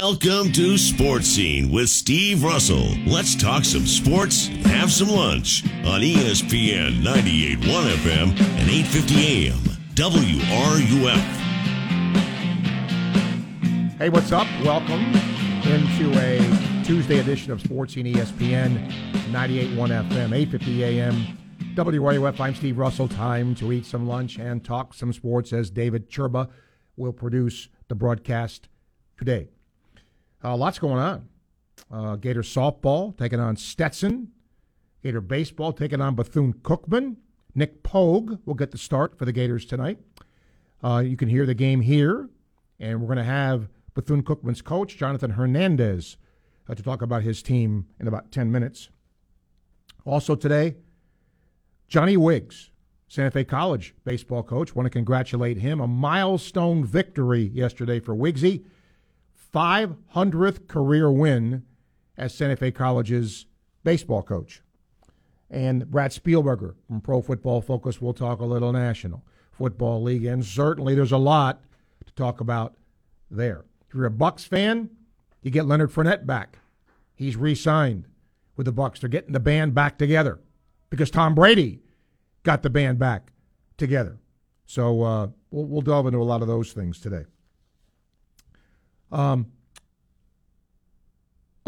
Welcome to Sports Scene with Steve Russell. Let's talk some sports have some lunch on ESPN 98.1 FM and 8:50 AM. WRUF. Hey, what's up? Welcome into a Tuesday edition of Sports Scene ESPN 98.1 FM, 8:50 AM. WRUF. I'm Steve Russell. Time to eat some lunch and talk some sports as David Churba will produce the broadcast today. Uh, lots going on. Uh, Gator softball taking on Stetson. Gator baseball taking on Bethune Cookman. Nick Pogue will get the start for the Gators tonight. Uh, you can hear the game here, and we're going to have Bethune Cookman's coach, Jonathan Hernandez, uh, to talk about his team in about 10 minutes. Also today, Johnny Wiggs, Santa Fe College baseball coach. Want to congratulate him. A milestone victory yesterday for Wiggsy. 500th career win as Santa Fe College's baseball coach. And Brad Spielberger from Pro Football Focus will talk a little National Football League. And certainly there's a lot to talk about there. If you're a Bucs fan, you get Leonard Fournette back. He's re signed with the Bucs. They're getting the band back together because Tom Brady got the band back together. So uh, we'll, we'll delve into a lot of those things today. Um,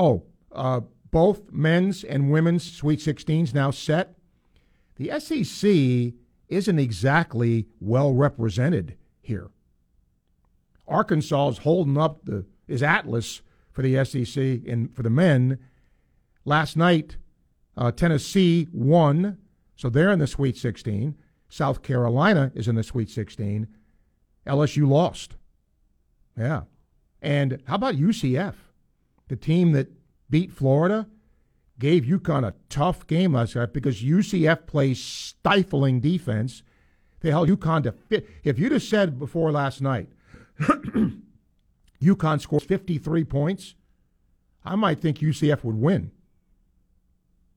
oh, uh, both men's and women's Sweet 16s now set. The SEC isn't exactly well represented here. Arkansas is holding up the is Atlas for the SEC and for the men. Last night, uh, Tennessee won, so they're in the Sweet 16. South Carolina is in the Sweet 16. LSU lost. Yeah. And how about UCF? The team that beat Florida gave UConn a tough game last night because UCF plays stifling defense. They held UConn to fit. If you'd have said before last night, UConn scores 53 points, I might think UCF would win.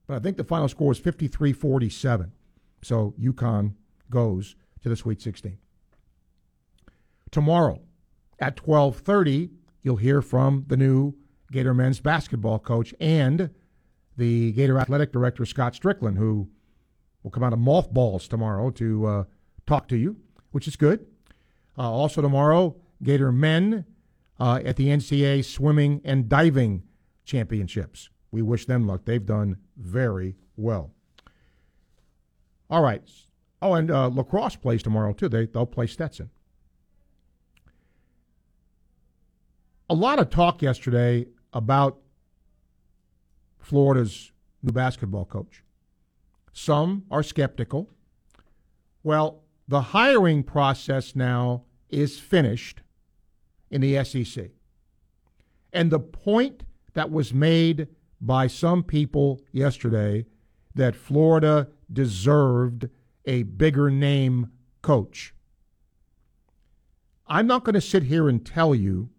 But I think the final score was 53 47. So UConn goes to the Sweet 16. Tomorrow at 12:30, you'll hear from the new Gator men's basketball coach and the Gator athletic director Scott Strickland, who will come out of mothballs tomorrow to uh, talk to you, which is good. Uh, also tomorrow, Gator men uh, at the NCAA swimming and diving championships. We wish them luck. They've done very well. All right. Oh, and uh, lacrosse plays tomorrow too. They they'll play Stetson. A lot of talk yesterday about Florida's new basketball coach. Some are skeptical. Well, the hiring process now is finished in the SEC. And the point that was made by some people yesterday that Florida deserved a bigger name coach. I'm not going to sit here and tell you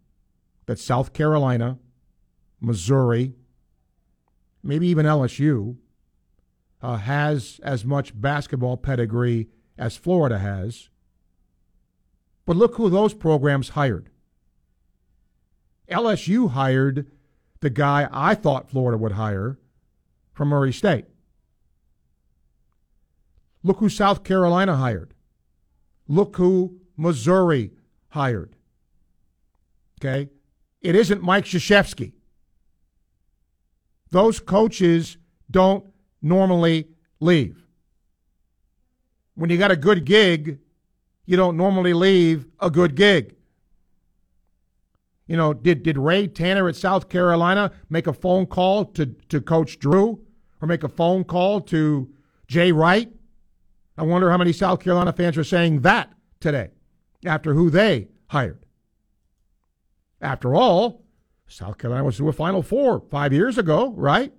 that South Carolina, Missouri, maybe even LSU uh, has as much basketball pedigree as Florida has. But look who those programs hired. LSU hired the guy I thought Florida would hire from Murray State. Look who South Carolina hired. Look who Missouri hired. Okay? It isn't Mike Krzyzewski. Those coaches don't normally leave. When you got a good gig, you don't normally leave a good gig. You know, did, did Ray Tanner at South Carolina make a phone call to, to Coach Drew or make a phone call to Jay Wright? I wonder how many South Carolina fans are saying that today after who they hired. After all, South Carolina was to a Final Four five years ago, right?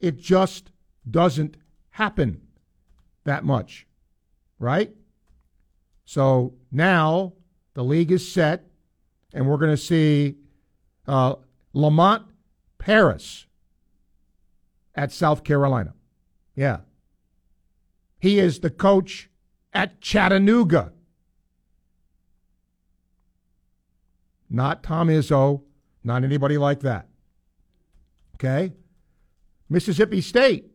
It just doesn't happen that much, right? So now the league is set, and we're going to see uh, Lamont Paris at South Carolina. Yeah. He is the coach at Chattanooga. Not Tom Izzo, not anybody like that. Okay? Mississippi State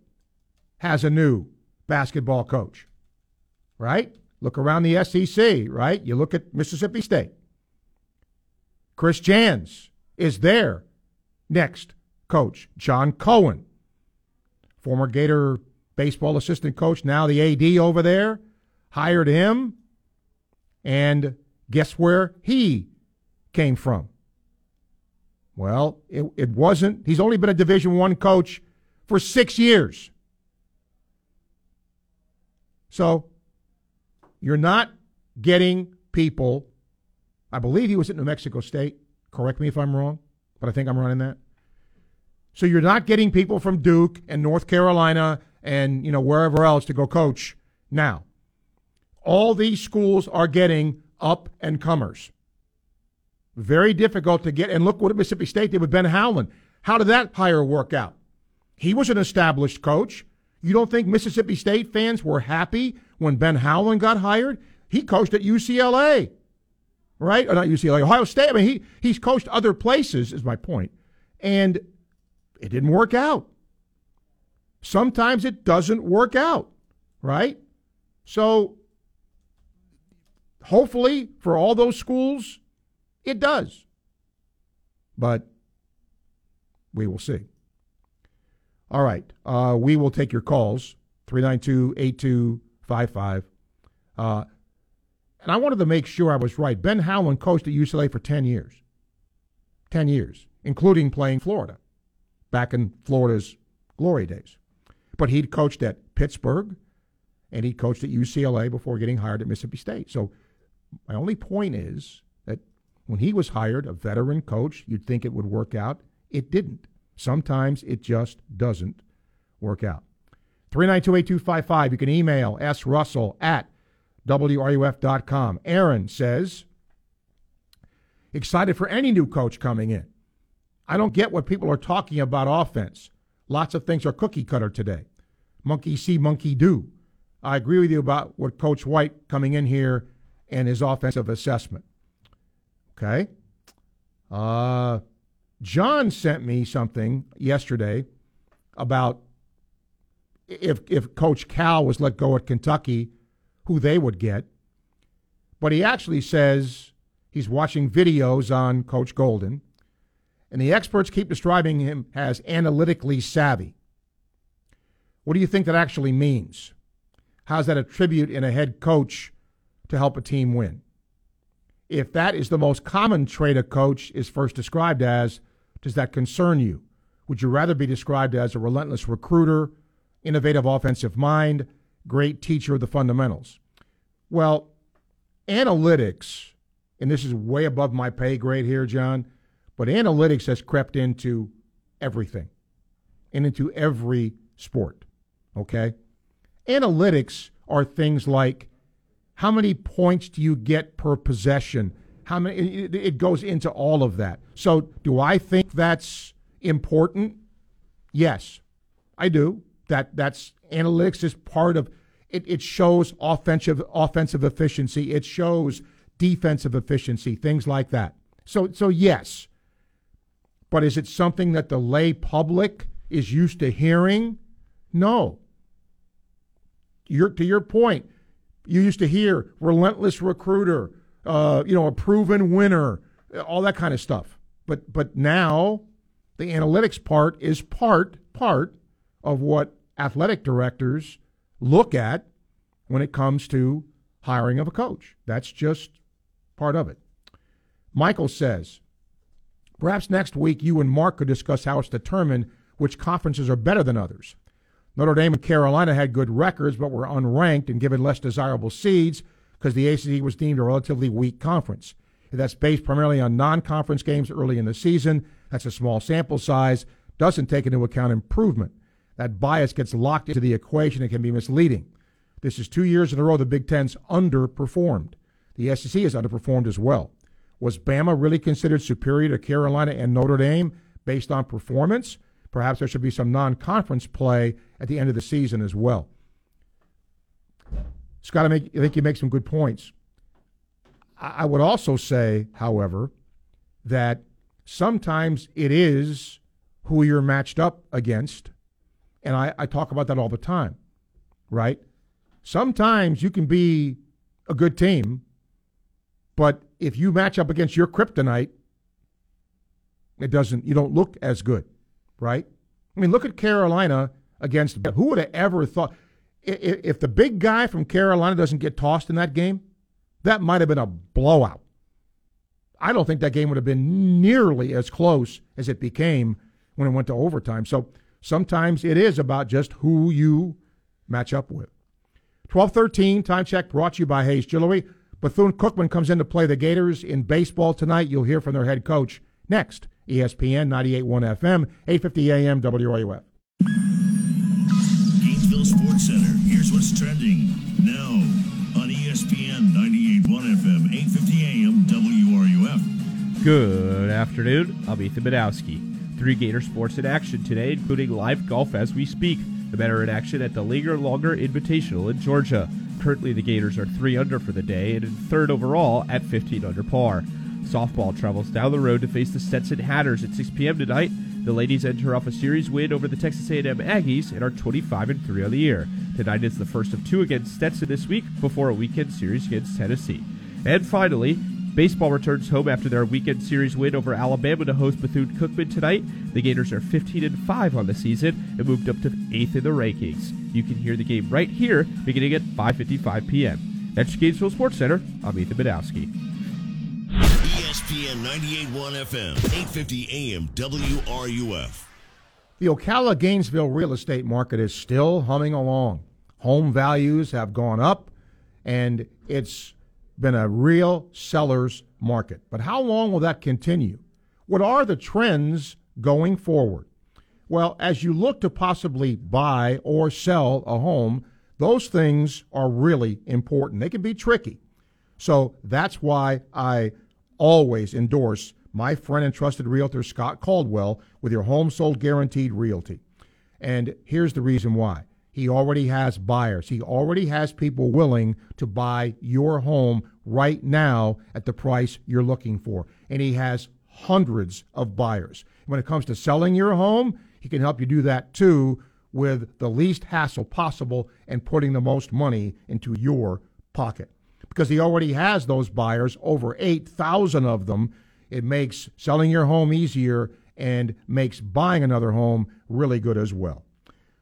has a new basketball coach, right? Look around the SEC, right? You look at Mississippi State. Chris Jans is their next coach. John Cohen, former Gator baseball assistant coach, now the AD over there, hired him. And guess where he came from? Well, it, it wasn't. He's only been a Division One coach for six years. So you're not getting people. I believe he was at New Mexico State. Correct me if I'm wrong, but I think I'm running that. So you're not getting people from Duke and North Carolina and you know wherever else to go coach now. All these schools are getting up and comers. Very difficult to get. And look what Mississippi State did with Ben Howland. How did that hire work out? He was an established coach. You don't think Mississippi State fans were happy when Ben Howland got hired? He coached at UCLA, right? Or not UCLA, Ohio State. I mean, he he's coached other places. Is my point, and it didn't work out. Sometimes it doesn't work out, right? So hopefully for all those schools, it does. But we will see. All right. Uh, we will take your calls 392 8255. Uh, and I wanted to make sure I was right. Ben Howland coached at UCLA for 10 years. 10 years, including playing Florida back in Florida's glory days. But he'd coached at Pittsburgh and he coached at UCLA before getting hired at Mississippi State. So my only point is when he was hired, a veteran coach, you'd think it would work out. It didn't. Sometimes it just doesn't work out. 3928255. You can email srussell at wruf.com. Aaron says, excited for any new coach coming in. I don't get what people are talking about offense. Lots of things are cookie cutter today. Monkey see, monkey do. I agree with you about what Coach White coming in here and his offensive assessment. Okay. Uh, John sent me something yesterday about if if Coach Cal was let go at Kentucky, who they would get. But he actually says he's watching videos on Coach Golden, and the experts keep describing him as analytically savvy. What do you think that actually means? How's that a tribute in a head coach to help a team win? If that is the most common trait a coach is first described as, does that concern you? Would you rather be described as a relentless recruiter, innovative offensive mind, great teacher of the fundamentals? Well, analytics, and this is way above my pay grade here, John, but analytics has crept into everything and into every sport. Okay? Analytics are things like how many points do you get per possession? How many it, goes into all of that. So, do I think that's important? Yes. I do. That that's analytics is part of it, it shows offensive offensive efficiency. It shows defensive efficiency, things like that. So so yes. But is it something that the lay public is used to hearing? No. You're, to your point, you used to hear relentless recruiter, uh, you know, a proven winner, all that kind of stuff. But but now the analytics part is part part of what athletic directors look at when it comes to hiring of a coach. That's just part of it. Michael says, perhaps next week you and Mark could discuss how it's determined which conferences are better than others. Notre Dame and Carolina had good records, but were unranked and given less desirable seeds because the ACC was deemed a relatively weak conference. That's based primarily on non conference games early in the season. That's a small sample size, doesn't take into account improvement. That bias gets locked into the equation and can be misleading. This is two years in a row the Big Ten's underperformed. The SEC has underperformed as well. Was Bama really considered superior to Carolina and Notre Dame based on performance? Perhaps there should be some non conference play at the end of the season as well. Scott, I, make, I think you make some good points. I, I would also say, however, that sometimes it is who you're matched up against. And I, I talk about that all the time, right? Sometimes you can be a good team, but if you match up against your kryptonite, it doesn't, you don't look as good, right? I mean, look at Carolina against, who would have ever thought, if the big guy from Carolina doesn't get tossed in that game, that might have been a blowout. I don't think that game would have been nearly as close as it became when it went to overtime. So sometimes it is about just who you match up with. 1213 time check brought to you by Hayes Jewelry. Bethune Cookman comes in to play the Gators in baseball tonight. You'll hear from their head coach next. ESPN 98.1 FM, 850 AM WRUF. Gainesville Sports Center. Here's what's trending now on ESPN 98.1 FM, 850 AM WRUF. Good afternoon. I'm Ethan Badowski. Three Gator sports in action today, including live golf as we speak. The men are in action at the Linger Longer Invitational in Georgia. Currently, the Gators are 3 under for the day and in third overall at 15 under par. Softball travels down the road to face the Stetson Hatters at 6 p.m. tonight. The ladies enter off a series win over the Texas A&M Aggies and are 25 and 3 on the year. Tonight is the first of two against Stetson this week before a weekend series against Tennessee. And finally, baseball returns home after their weekend series win over Alabama to host Bethune Cookman tonight. The Gators are 15 and 5 on the season and moved up to 8th in the rankings. You can hear the game right here beginning at 5:55 p.m. That's Gainesville Sports Center. I'm Ethan Badowski. ESPN 98.1 FM, 850 AM, WRUF. The Ocala Gainesville real estate market is still humming along. Home values have gone up, and it's been a real seller's market. But how long will that continue? What are the trends going forward? Well, as you look to possibly buy or sell a home, those things are really important. They can be tricky. So that's why I always endorse my friend and trusted realtor Scott Caldwell with your home sold guaranteed realty. And here's the reason why. He already has buyers. He already has people willing to buy your home right now at the price you're looking for. And he has hundreds of buyers. When it comes to selling your home, he can help you do that too with the least hassle possible and putting the most money into your pocket because he already has those buyers, over 8,000 of them. It makes selling your home easier and makes buying another home really good as well.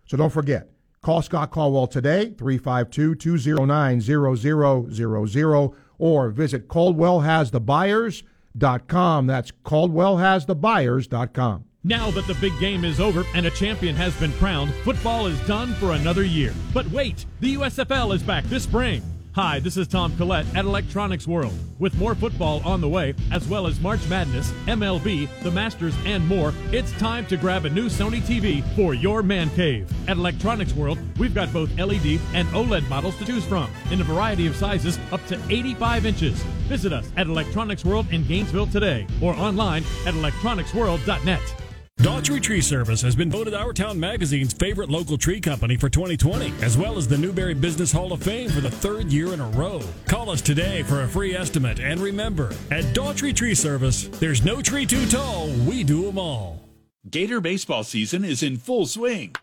So don't forget, call Scott Caldwell today, 352 209 0000, or visit CaldwellHasTheBuyers.com. That's CaldwellHasTheBuyers.com. Now that the big game is over and a champion has been crowned, football is done for another year. But wait, the USFL is back this spring. Hi, this is Tom Collette at Electronics World. With more football on the way, as well as March Madness, MLB, the Masters, and more, it's time to grab a new Sony TV for your man cave. At Electronics World, we've got both LED and OLED models to choose from in a variety of sizes up to 85 inches. Visit us at Electronics World in Gainesville today or online at electronicsworld.net. Daughtry Tree Service has been voted Our Town Magazine's favorite local tree company for 2020, as well as the Newberry Business Hall of Fame for the third year in a row. Call us today for a free estimate, and remember, at Daughtry Tree Service, there's no tree too tall, we do them all. Gator baseball season is in full swing,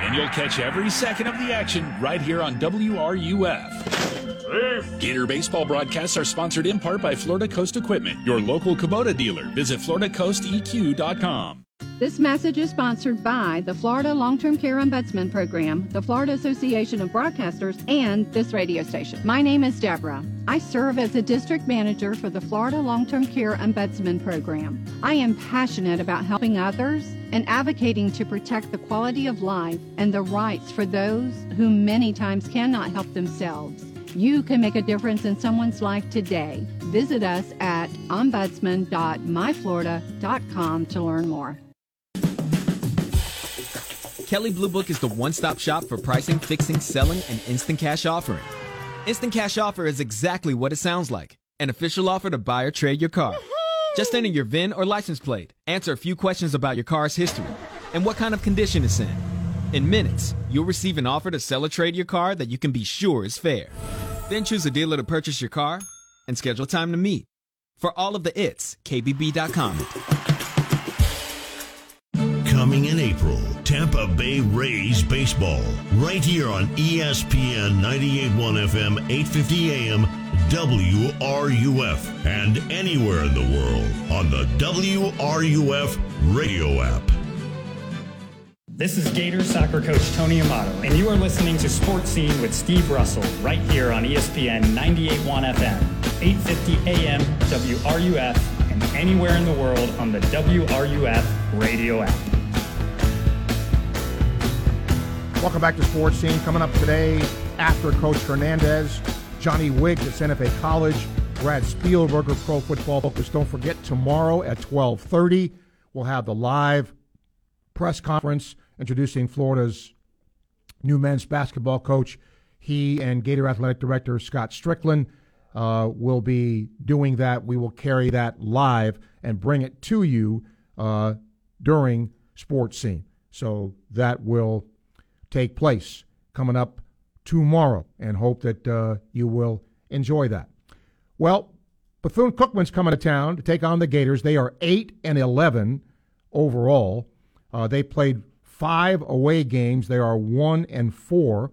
and you'll catch every second of the action right here on WRUF. Gator baseball broadcasts are sponsored in part by Florida Coast Equipment, your local Kubota dealer. Visit FloridaCoastEQ.com. This message is sponsored by the Florida Long Term Care Ombudsman Program, the Florida Association of Broadcasters, and this radio station. My name is Deborah. I serve as a district manager for the Florida Long Term Care Ombudsman Program. I am passionate about helping others and advocating to protect the quality of life and the rights for those who many times cannot help themselves. You can make a difference in someone's life today. Visit us at ombudsman.myflorida.com to learn more. Kelley Blue Book is the one stop shop for pricing, fixing, selling, and instant cash offering. Instant cash offer is exactly what it sounds like an official offer to buy or trade your car. Just enter your VIN or license plate, answer a few questions about your car's history, and what kind of condition it's in. In minutes, you'll receive an offer to sell or trade your car that you can be sure is fair. Then choose a dealer to purchase your car and schedule time to meet. For all of the its, KBB.com. Coming in April, Tampa Bay Rays baseball, right here on ESPN 98.1 FM, 8:50 AM, WRUF, and anywhere in the world on the WRUF radio app. This is Gator soccer coach Tony Amato, and you are listening to Sports Scene with Steve Russell right here on ESPN 98.1 FM, 8:50 AM, WRUF, and anywhere in the world on the WRUF radio app. Welcome back to Sports Scene. Coming up today, after Coach Hernandez, Johnny Wiggs at Santa Fe College, Brad Spielberger, Pro Football Focus. Don't forget, tomorrow at 1230, we'll have the live press conference introducing Florida's new men's basketball coach. He and Gator Athletic Director Scott Strickland uh, will be doing that. We will carry that live and bring it to you uh, during Sports Scene. So that will take place coming up tomorrow and hope that uh, you will enjoy that. Well, Bethune Cookman's coming to town to take on the Gators. They are 8 and 11 overall. Uh, they played five away games. They are 1 and 4.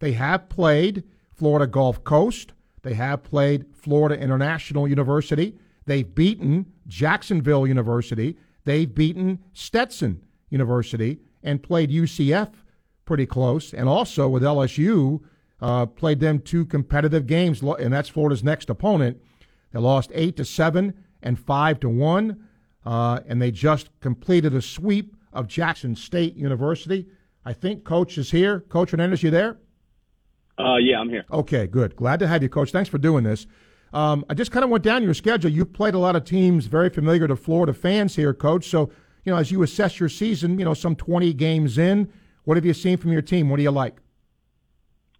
They have played Florida Gulf Coast. They have played Florida International University. They've beaten Jacksonville University. They've beaten Stetson University and played UCF pretty close. And also with LSU, uh, played them two competitive games, and that's Florida's next opponent. They lost eight to seven and five to one, uh, and they just completed a sweep of Jackson State University. I think Coach is here. Coach Hernandez, you there? Uh, yeah, I'm here. Okay, good. Glad to have you, Coach. Thanks for doing this. Um, I just kind of went down your schedule. You played a lot of teams very familiar to Florida fans here, Coach. So, you know, as you assess your season, you know, some 20 games in, what have you seen from your team? What do you like?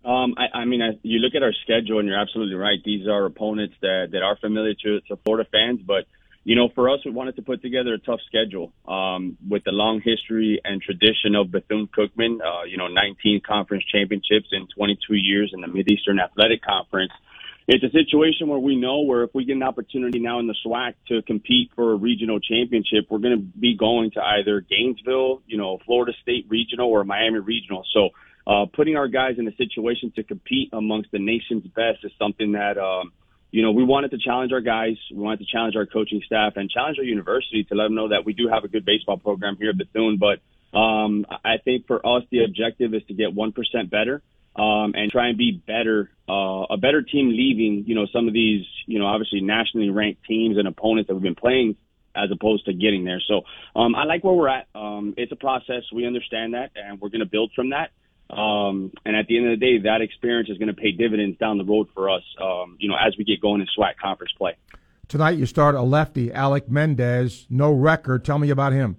Um, I, I mean, I, you look at our schedule, and you're absolutely right. These are opponents that, that are familiar to, to Florida fans, but you know, for us, we wanted to put together a tough schedule um, with the long history and tradition of Bethune Cookman. Uh, you know, 19 conference championships in 22 years in the Mideastern Athletic Conference. It's a situation where we know where if we get an opportunity now in the SWAC to compete for a regional championship, we're going to be going to either Gainesville, you know, Florida State Regional or Miami Regional. So, uh, putting our guys in a situation to compete amongst the nation's best is something that, um, you know, we wanted to challenge our guys. We wanted to challenge our coaching staff and challenge our university to let them know that we do have a good baseball program here at Bethune. But um, I think for us, the objective is to get 1% better um, and try and be better, uh, a better team leaving, you know, some of these, you know, obviously nationally ranked teams and opponents that we've been playing as opposed to getting there. So um, I like where we're at. Um, it's a process. We understand that, and we're going to build from that. Um, and at the end of the day, that experience is going to pay dividends down the road for us, um, you know, as we get going in SWAC conference play. Tonight you start a lefty, Alec Mendez, no record. Tell me about him.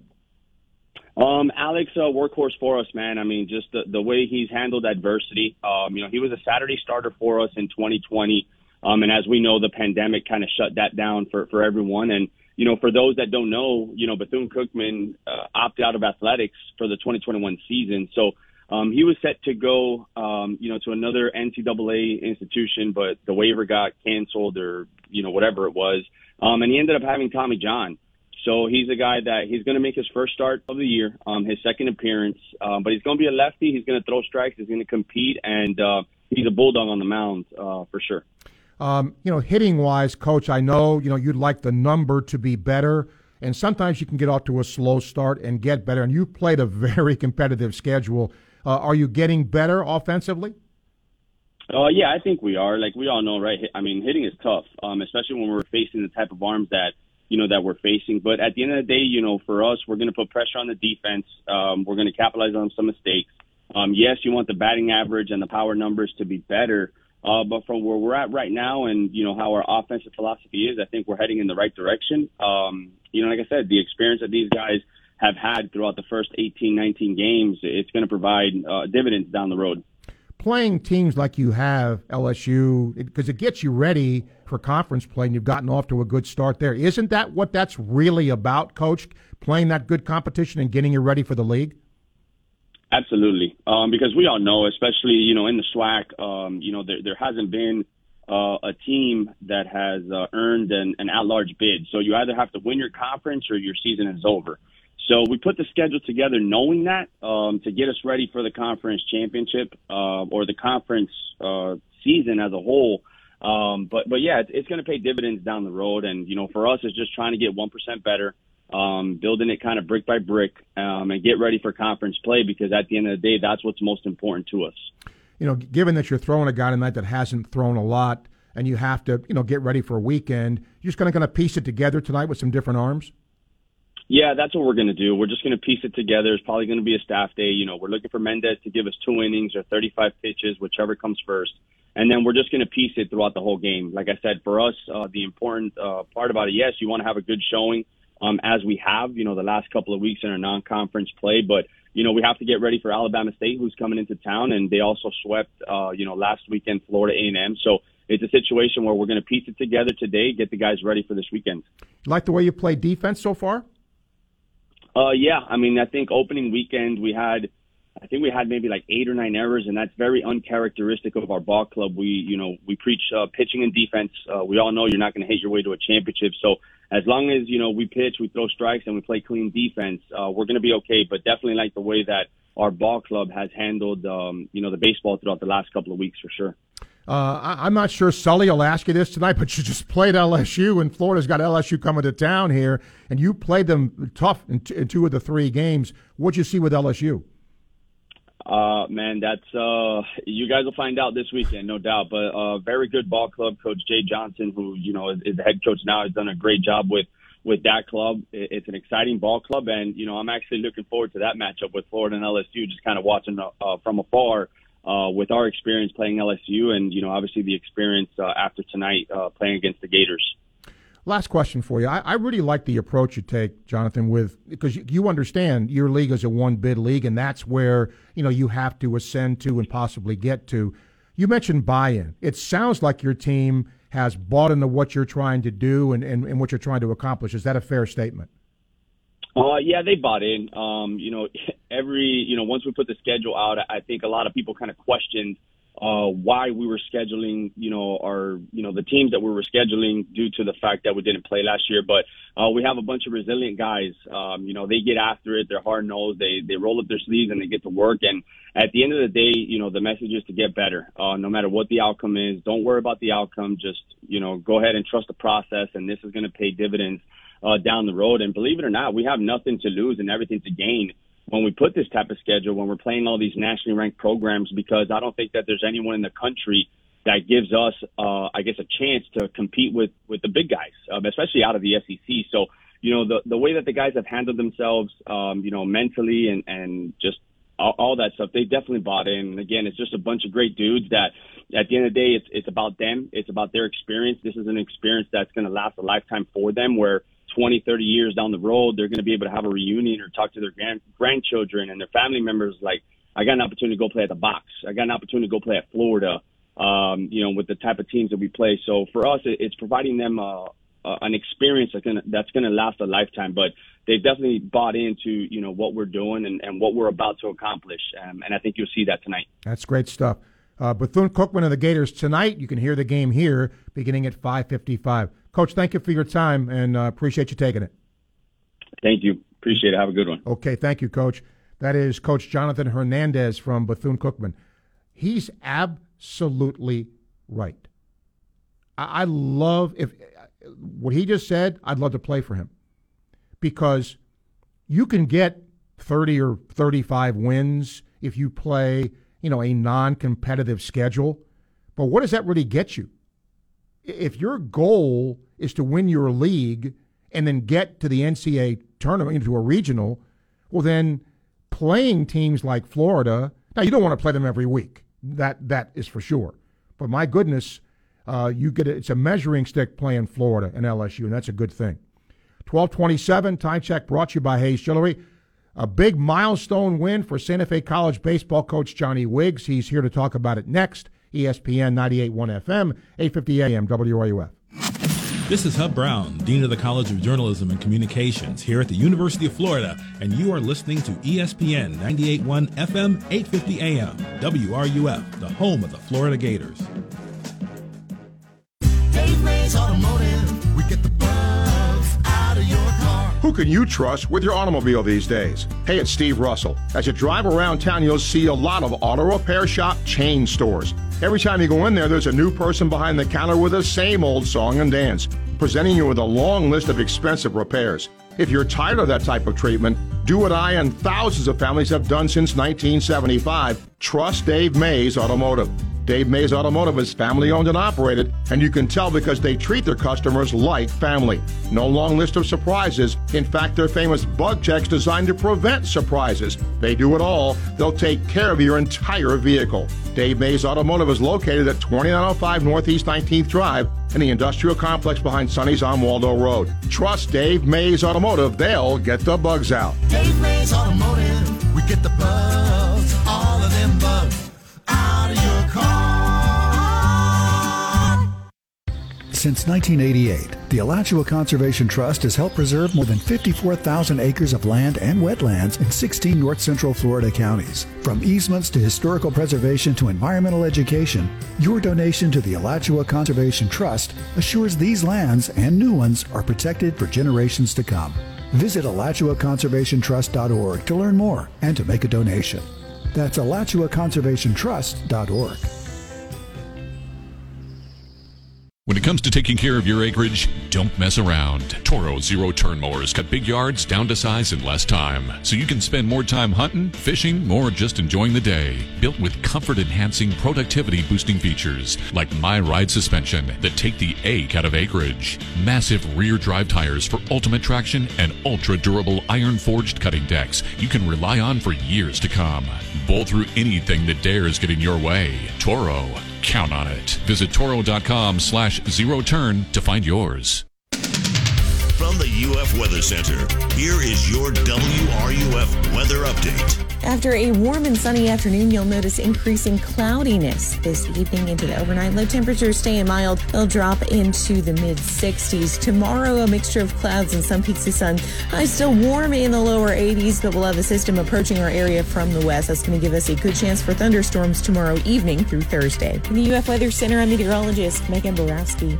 Um, Alex, a uh, workhorse for us, man. I mean, just the, the way he's handled adversity. Um, you know, he was a Saturday starter for us in 2020. Um, and as we know, the pandemic kind of shut that down for, for everyone. And, you know, for those that don't know, you know, Bethune Cookman uh, opted out of athletics for the 2021 season. So, um, he was set to go, um, you know, to another NCAA institution, but the waiver got canceled or, you know, whatever it was. Um, and he ended up having Tommy John. So he's a guy that he's going to make his first start of the year, um, his second appearance. Um, but he's going to be a lefty. He's going to throw strikes. He's going to compete, and uh, he's a bulldog on the mound uh, for sure. Um, you know, hitting wise, coach, I know you know you'd like the number to be better, and sometimes you can get off to a slow start and get better. And you played a very competitive schedule. Uh, are you getting better offensively? Uh, yeah, I think we are. Like we all know, right? I mean, hitting is tough, um, especially when we're facing the type of arms that you know that we're facing. But at the end of the day, you know, for us, we're going to put pressure on the defense. Um, we're going to capitalize on some mistakes. Um, yes, you want the batting average and the power numbers to be better, uh, but from where we're at right now, and you know how our offensive philosophy is, I think we're heading in the right direction. Um, you know, like I said, the experience that these guys have had throughout the first 18, 19 games, it's going to provide uh, dividends down the road. Playing teams like you have, LSU, because it, it, gets you ready for conference play, and you've gotten off to a good start there. Isn't that what that's really about, Coach? Playing that good competition and getting you ready for the league? Absolutely, um, because we all know, especially you know in the SWAC, um, you know there, there hasn't been uh, a team that has uh, earned an, an at-large bid. So you either have to win your conference or your season is over. So we put the schedule together knowing that um, to get us ready for the conference championship uh, or the conference uh, season as a whole. Um, but but yeah, it's, it's going to pay dividends down the road, and you know for us, it's just trying to get one percent better, um, building it kind of brick by brick, um, and get ready for conference play because at the end of the day, that's what's most important to us. You know, given that you're throwing a guy tonight that hasn't thrown a lot, and you have to you know get ready for a weekend, you're just going to kind of piece it together tonight with some different arms. Yeah, that's what we're going to do. We're just going to piece it together. It's probably going to be a staff day. You know, we're looking for Mendez to give us two innings or 35 pitches, whichever comes first. And then we're just going to piece it throughout the whole game. Like I said, for us, uh, the important uh, part about it, yes, you want to have a good showing um, as we have, you know, the last couple of weeks in our non-conference play. But, you know, we have to get ready for Alabama State, who's coming into town. And they also swept, uh, you know, last weekend Florida A&M. So it's a situation where we're going to piece it together today, get the guys ready for this weekend. Like the way you play defense so far? Uh, yeah, I mean, I think opening weekend we had, I think we had maybe like eight or nine errors, and that's very uncharacteristic of our ball club. We, you know, we preach uh, pitching and defense. Uh, we all know you're not going to hit your way to a championship. So as long as you know we pitch, we throw strikes, and we play clean defense, uh, we're going to be okay. But definitely like the way that our ball club has handled, um, you know, the baseball throughout the last couple of weeks for sure. Uh, I, am not sure Sully will ask you this tonight, but you just played LSU, and Florida's got LSU coming to town here, and you played them tough in, t- in two of the three games. What'd you see with LSU? Uh, man, that's uh, you guys will find out this weekend, no doubt. But uh, very good ball club coach Jay Johnson, who you know is, is the head coach now, has done a great job with with that club. It's an exciting ball club, and you know I'm actually looking forward to that matchup with Florida and LSU. Just kind of watching uh, from afar uh, with our experience playing LSU, and you know, obviously the experience uh, after tonight uh, playing against the Gators. Last question for you. I, I, really like the approach you take, Jonathan, with because you, you understand your league is a one bid league, and that's where you know you have to ascend to and possibly get to. You mentioned buy in. It sounds like your team has bought into what you're trying to do and, and, and what you're trying to accomplish. Is that a fair statement? Uh, yeah, they bought in. Um, you know, every you know once we put the schedule out, I think a lot of people kind of questioned uh, why we were scheduling, you know, our, you know, the teams that we were scheduling due to the fact that we didn't play last year. But uh, we have a bunch of resilient guys. Um, you know, they get after it. They're hard nosed. They they roll up their sleeves and they get to work. And at the end of the day, you know, the message is to get better. Uh, no matter what the outcome is, don't worry about the outcome. Just you know, go ahead and trust the process, and this is going to pay dividends uh, down the road. And believe it or not, we have nothing to lose and everything to gain when we put this type of schedule, when we're playing all these nationally ranked programs, because I don't think that there's anyone in the country that gives us, uh, I guess, a chance to compete with with the big guys, um, especially out of the SEC. So, you know, the the way that the guys have handled themselves, um, you know, mentally and and just all, that stuff, they definitely bought in. And again, it's just a bunch of great dudes that, at the end of the day, it's it's about them. It's about their experience. This is an experience that's going to last a lifetime for them. Where 20, 30 years down the road, they're going to be able to have a reunion or talk to their grand, grandchildren and their family members. Like, I got an opportunity to go play at the box. I got an opportunity to go play at Florida, um, you know, with the type of teams that we play. So for us, it, it's providing them uh, uh, an experience that's going that's to last a lifetime. But they've definitely bought into, you know, what we're doing and, and what we're about to accomplish. Um, and I think you'll see that tonight. That's great stuff. Uh, Bethune Cookman and the Gators tonight. You can hear the game here beginning at 5:55. Coach, thank you for your time and uh, appreciate you taking it. Thank you. Appreciate it. Have a good one. Okay, thank you, Coach. That is Coach Jonathan Hernandez from Bethune Cookman. He's absolutely right. I, I love if what he just said. I'd love to play for him because you can get 30 or 35 wins if you play, you know, a non-competitive schedule. But what does that really get you? If your goal is to win your league and then get to the NCAA tournament into a regional, well then playing teams like Florida. Now you don't want to play them every week. That that is for sure. But my goodness, uh, you get a, it's a measuring stick playing Florida and LSU, and that's a good thing. Twelve twenty-seven time check brought to you by Hayes Jewelry. A big milestone win for Santa Fe College baseball coach Johnny Wiggs. He's here to talk about it next. ESPN 98.1 FM, 850 AM, WRUF. This is Hub Brown, Dean of the College of Journalism and Communications here at the University of Florida, and you are listening to ESPN 98.1 FM, 850 AM, WRUF, the home of the Florida Gators. Who can you trust with your automobile these days? Hey, it's Steve Russell. As you drive around town, you'll see a lot of auto repair shop chain stores. Every time you go in there, there's a new person behind the counter with the same old song and dance, presenting you with a long list of expensive repairs. If you're tired of that type of treatment, do what I and thousands of families have done since 1975. Trust Dave Mays Automotive. Dave Mays Automotive is family owned and operated, and you can tell because they treat their customers like family. No long list of surprises. In fact, their famous bug checks designed to prevent surprises. They do it all. They'll take care of your entire vehicle. Dave Mays Automotive is located at 2905 Northeast 19th Drive in the industrial complex behind Sonny's on Waldo Road. Trust Dave Mays Automotive. They'll get the bugs out. Automotive, we get the bugs, all of them bugs, out of your car. Since 1988, the Alachua Conservation Trust has helped preserve more than 54,000 acres of land and wetlands in 16 north central Florida counties. From easements to historical preservation to environmental education, your donation to the Alachua Conservation Trust assures these lands and new ones are protected for generations to come. Visit AlachuaConservationTrust.org to learn more and to make a donation. That's AlachuaConservationTrust.org. When it comes to taking care of your acreage, don't mess around. Toro Zero Turn Mowers cut big yards down to size in less time, so you can spend more time hunting, fishing, or just enjoying the day. Built with comfort enhancing, productivity boosting features like My Ride suspension that take the ache out of acreage, massive rear drive tires for ultimate traction, and ultra durable iron forged cutting decks you can rely on for years to come. Bowl through anything that dares get in your way. Toro. Count on it. Visit toro.com slash zero turn to find yours. From the UF Weather Center, here is your WRUF weather update. After a warm and sunny afternoon, you'll notice increasing cloudiness this evening into the overnight. Low temperatures staying mild. They'll drop into the mid 60s. Tomorrow, a mixture of clouds and some peaks of sun. Highs still warm in the lower 80s, but we'll have a system approaching our area from the west. That's going to give us a good chance for thunderstorms tomorrow evening through Thursday. In the UF Weather Center, I'm meteorologist Megan Borowski.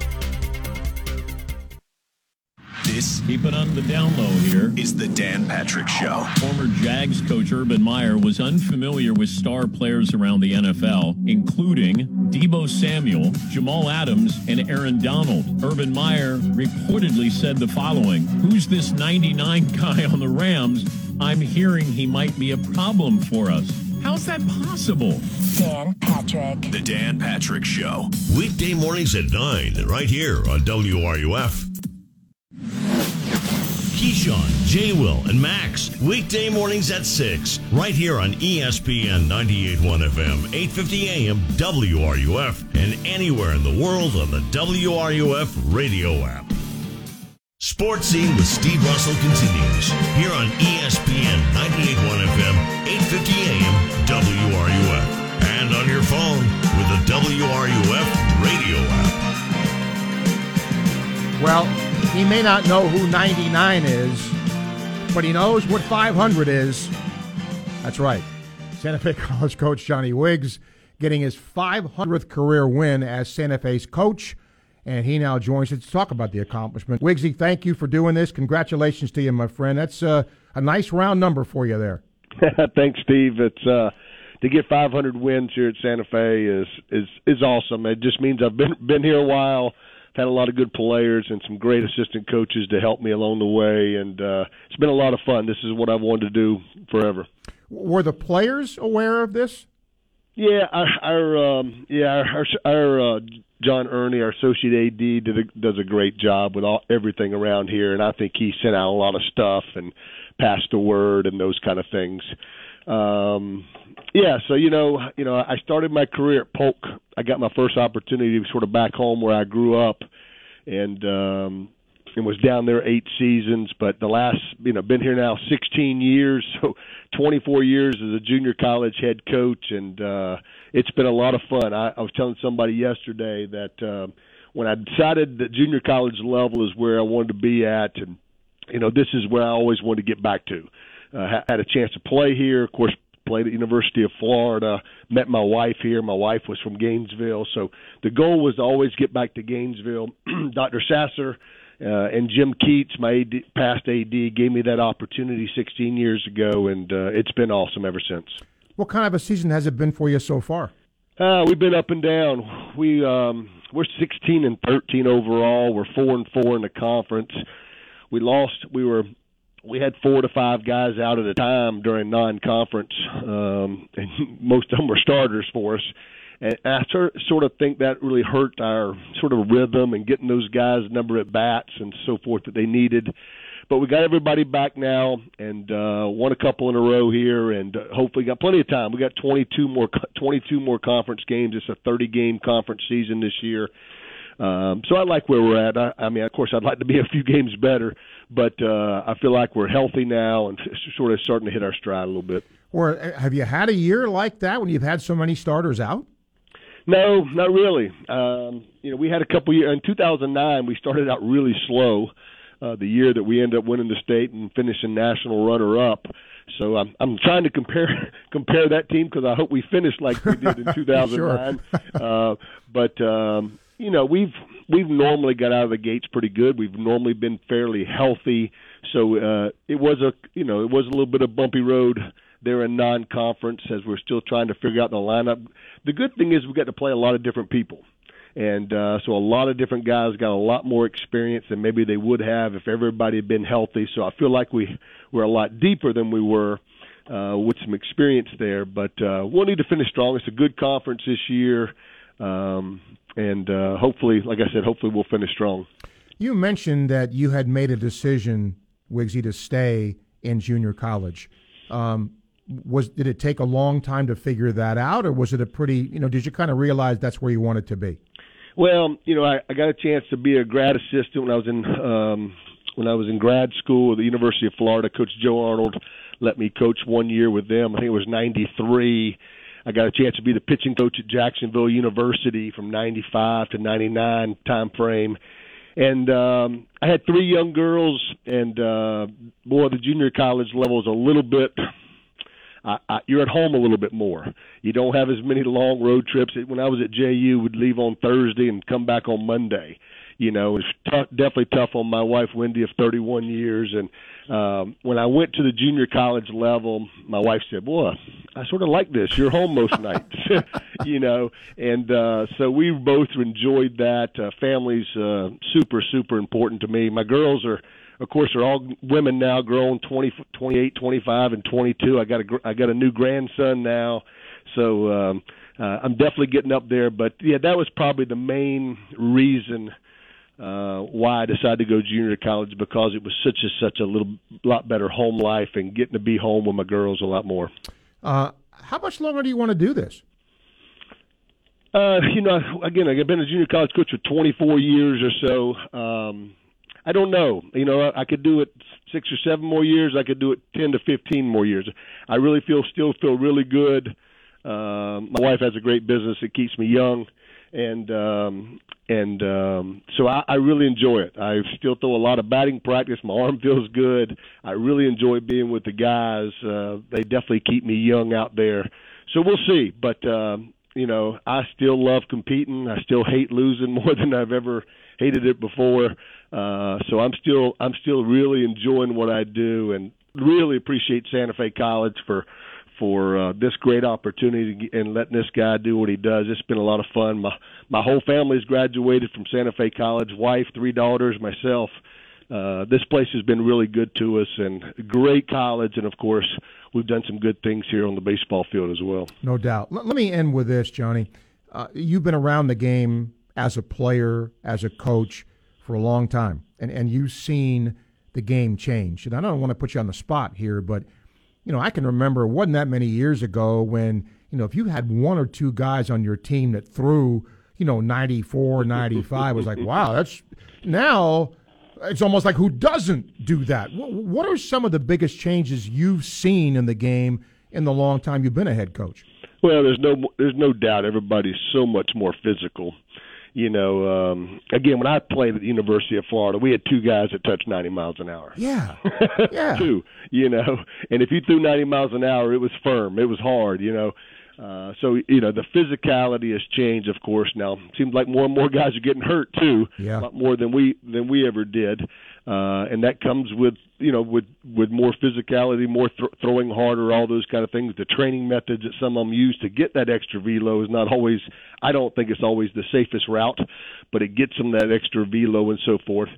This, keep it on the down low here, is the Dan Patrick Show. Former Jags coach Urban Meyer was unfamiliar with star players around the NFL, including Deebo Samuel, Jamal Adams, and Aaron Donald. Urban Meyer reportedly said the following Who's this 99 guy on the Rams? I'm hearing he might be a problem for us. How's that possible? Dan Patrick. The Dan Patrick Show. Weekday mornings at 9, right here on WRUF. Keyshawn, J. Will, and Max. Weekday mornings at 6, right here on ESPN 98.1 FM, 850 AM, WRUF, and anywhere in the world on the WRUF radio app. Sports Scene with Steve Russell continues here on ESPN 98.1 FM, 850 AM, WRUF, and on your phone with the WRUF radio app. Well, he may not know who 99 is, but he knows what 500 is. That's right. Santa Fe College coach Johnny Wiggs getting his 500th career win as Santa Fe's coach, and he now joins us to talk about the accomplishment. Wiggsy, thank you for doing this. Congratulations to you, my friend. That's uh, a nice round number for you there. Thanks, Steve. It's uh, to get 500 wins here at Santa Fe is is is awesome. It just means I've been been here a while had a lot of good players and some great assistant coaches to help me along the way, and uh, it's been a lot of fun. This is what I've wanted to do forever. Were the players aware of this? Yeah, our, our um, yeah our, our uh, John Ernie, our associate AD, did a, does a great job with all everything around here, and I think he sent out a lot of stuff and passed the word and those kind of things. Um, yeah, so you know, you know, I started my career at Polk. I got my first opportunity sort of back home where I grew up, and um, and was down there eight seasons. But the last, you know, been here now 16 years, so 24 years as a junior college head coach, and uh, it's been a lot of fun. I, I was telling somebody yesterday that uh, when I decided that junior college level is where I wanted to be at, and you know, this is where I always wanted to get back to. Uh, had a chance to play here, of course, played at University of Florida, met my wife here. My wife was from Gainesville, so the goal was to always get back to Gainesville. Dr. Sasser uh, and Jim Keats, my AD, past AD, gave me that opportunity 16 years ago, and uh, it's been awesome ever since. What kind of a season has it been for you so far? Uh, we've been up and down. We um, we're 16 and 13 overall. We're four and four in the conference. We lost. We were we had four to five guys out at a time during non-conference, um, and most of them were starters for us. And I sort of think that really hurt our sort of rhythm and getting those guys number at bats and so forth that they needed. But we got everybody back now and uh, won a couple in a row here, and uh, hopefully got plenty of time. We got 22 more 22 more conference games. It's a 30 game conference season this year. Um, so I like where we're at. I, I mean, of course, I'd like to be a few games better, but uh, I feel like we're healthy now and sort of starting to hit our stride a little bit. Or uh, have you had a year like that when you've had so many starters out? No, not really. Um, you know, we had a couple years in 2009. We started out really slow. Uh, the year that we ended up winning the state and finishing national runner-up. So I'm I'm trying to compare compare that team because I hope we finish like we did in 2009. uh, but um, you know we've we've normally got out of the gates pretty good. We've normally been fairly healthy. So uh, it was a you know it was a little bit of bumpy road there in non-conference as we're still trying to figure out the lineup. The good thing is we got to play a lot of different people and uh, so a lot of different guys got a lot more experience than maybe they would have if everybody had been healthy. So I feel like we we're a lot deeper than we were uh, with some experience there. But uh, we'll need to finish strong. It's a good conference this year, um, and uh, hopefully, like I said, hopefully we'll finish strong. You mentioned that you had made a decision, Wigsy, to stay in junior college. Um, was did it take a long time to figure that out, or was it a pretty you know? Did you kind of realize that's where you wanted to be? Well, you know, I, I got a chance to be a grad assistant when I was in um, when I was in grad school at the University of Florida. Coach Joe Arnold let me coach one year with them. I think it was '93. I got a chance to be the pitching coach at Jacksonville University from '95 to '99 time frame. And um, I had three young girls, and uh, boy, the junior college level is a little bit I, I, you're at home a little bit more. You don't have as many long road trips. When I was at JU, would leave on Thursday and come back on Monday. You know, it's tough, definitely tough on my wife Wendy of 31 years. And um, when I went to the junior college level, my wife said, "Boy, I sort of like this. You're home most nights." you know, and uh, so we both enjoyed that. Uh, family's uh, super, super important to me. My girls are of course, they're all women now, grown 20, 28, 25, and 22. I got a I got a new grandson now, so um, uh, I'm definitely getting up there. But yeah, that was probably the main reason uh, why I decided to go junior college because it was such a such a little lot better home life and getting to be home with my girls a lot more. Uh, how much longer do you want to do this? Uh, you know, again, I've been a junior college coach for 24 years or so. Um, I don't know. You know, I could do it six or seven more years. I could do it ten to fifteen more years. I really feel still feel really good. Um, my wife has a great business. It keeps me young, and um, and um, so I, I really enjoy it. I still throw a lot of batting practice. My arm feels good. I really enjoy being with the guys. Uh, they definitely keep me young out there. So we'll see. But um, you know, I still love competing. I still hate losing more than I've ever hated it before. Uh, so I'm still I'm still really enjoying what I do, and really appreciate Santa Fe College for for uh, this great opportunity and letting this guy do what he does. It's been a lot of fun. My my whole family's graduated from Santa Fe College. Wife, three daughters, myself. Uh, this place has been really good to us and great college, and of course, we've done some good things here on the baseball field as well. No doubt. L- let me end with this, Johnny. Uh, you've been around the game as a player, as a coach for a long time, and and you've seen the game change. And I don't want to put you on the spot here, but you know I can remember it wasn't that many years ago when you know if you had one or two guys on your team that threw you know 94, 95, was like wow that's now it's almost like who doesn't do that. What are some of the biggest changes you've seen in the game in the long time you've been a head coach? Well, there's no there's no doubt everybody's so much more physical you know, um, again, when I played at the University of Florida, we had two guys that touched 90 miles an hour. Yeah. Yeah. two, you know, and if you threw 90 miles an hour, it was firm. It was hard, you know. Uh, so you know the physicality has changed, of course. Now seems like more and more guys are getting hurt too, Yeah. a lot more than we than we ever did, uh, and that comes with you know with with more physicality, more th- throwing harder, all those kind of things. The training methods that some of them use to get that extra velo is not always. I don't think it's always the safest route, but it gets them that extra velo and so forth.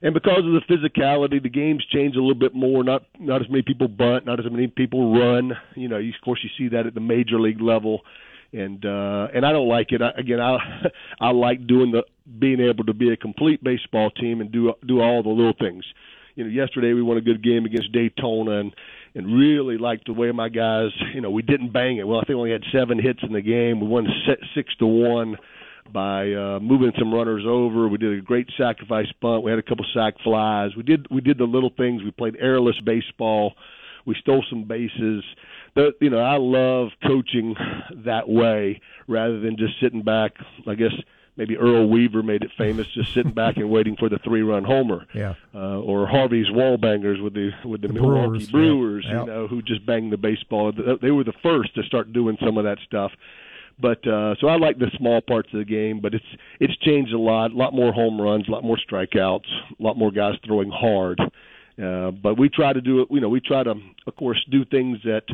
And because of the physicality, the games change a little bit more. Not not as many people bunt, not as many people run. You know, you, of course, you see that at the major league level, and uh, and I don't like it. I, again, I I like doing the being able to be a complete baseball team and do do all the little things. You know, yesterday we won a good game against Daytona, and and really liked the way my guys. You know, we didn't bang it. Well, I think we only had seven hits in the game. We won six to one by uh, moving some runners over. We did a great sacrifice bunt. We had a couple sac flies. We did we did the little things. We played airless baseball. We stole some bases. The, you know, I love coaching that way rather than just sitting back. I guess maybe Earl Weaver made it famous, just sitting back and waiting for the three-run homer. Yeah. Uh, or Harvey's Wallbangers with the with the, The Milwaukee Brewers, Brewers, yeah. you know, who just banged the baseball. They were the first to start doing some of that stuff. But uh, so I like the small parts of the game, but it's it's changed a lot. A lot more home runs, a lot more strikeouts, a lot more guys throwing hard. Uh, but we try to do it. You know, we try to, of course, do things that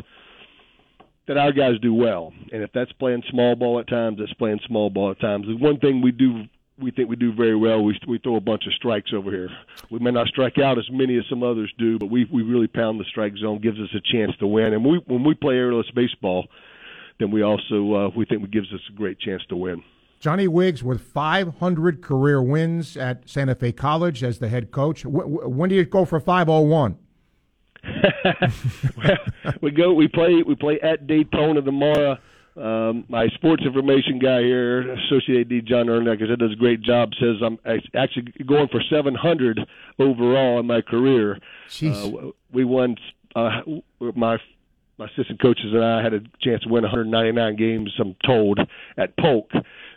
that our guys do well. And if that's playing small ball at times, that's playing small ball at times. The one thing we do we think we do very well. We we throw a bunch of strikes over here. We may not strike out as many as some others do, but we we really pound the strike zone, gives us a chance to win. And we when we play airless baseball, then we also uh, we think it gives us a great chance to win. Johnny Wiggs with 500 career wins at Santa Fe College as the head coach. W- when do you go for 501? we go we play we play at Daytona tomorrow. Um, my sports information guy here, Associate D. John Ernick, that does a great job. Says I'm actually going for 700 overall in my career. Uh, we won. Uh, my my assistant coaches and I had a chance to win 199 games. I'm told at Polk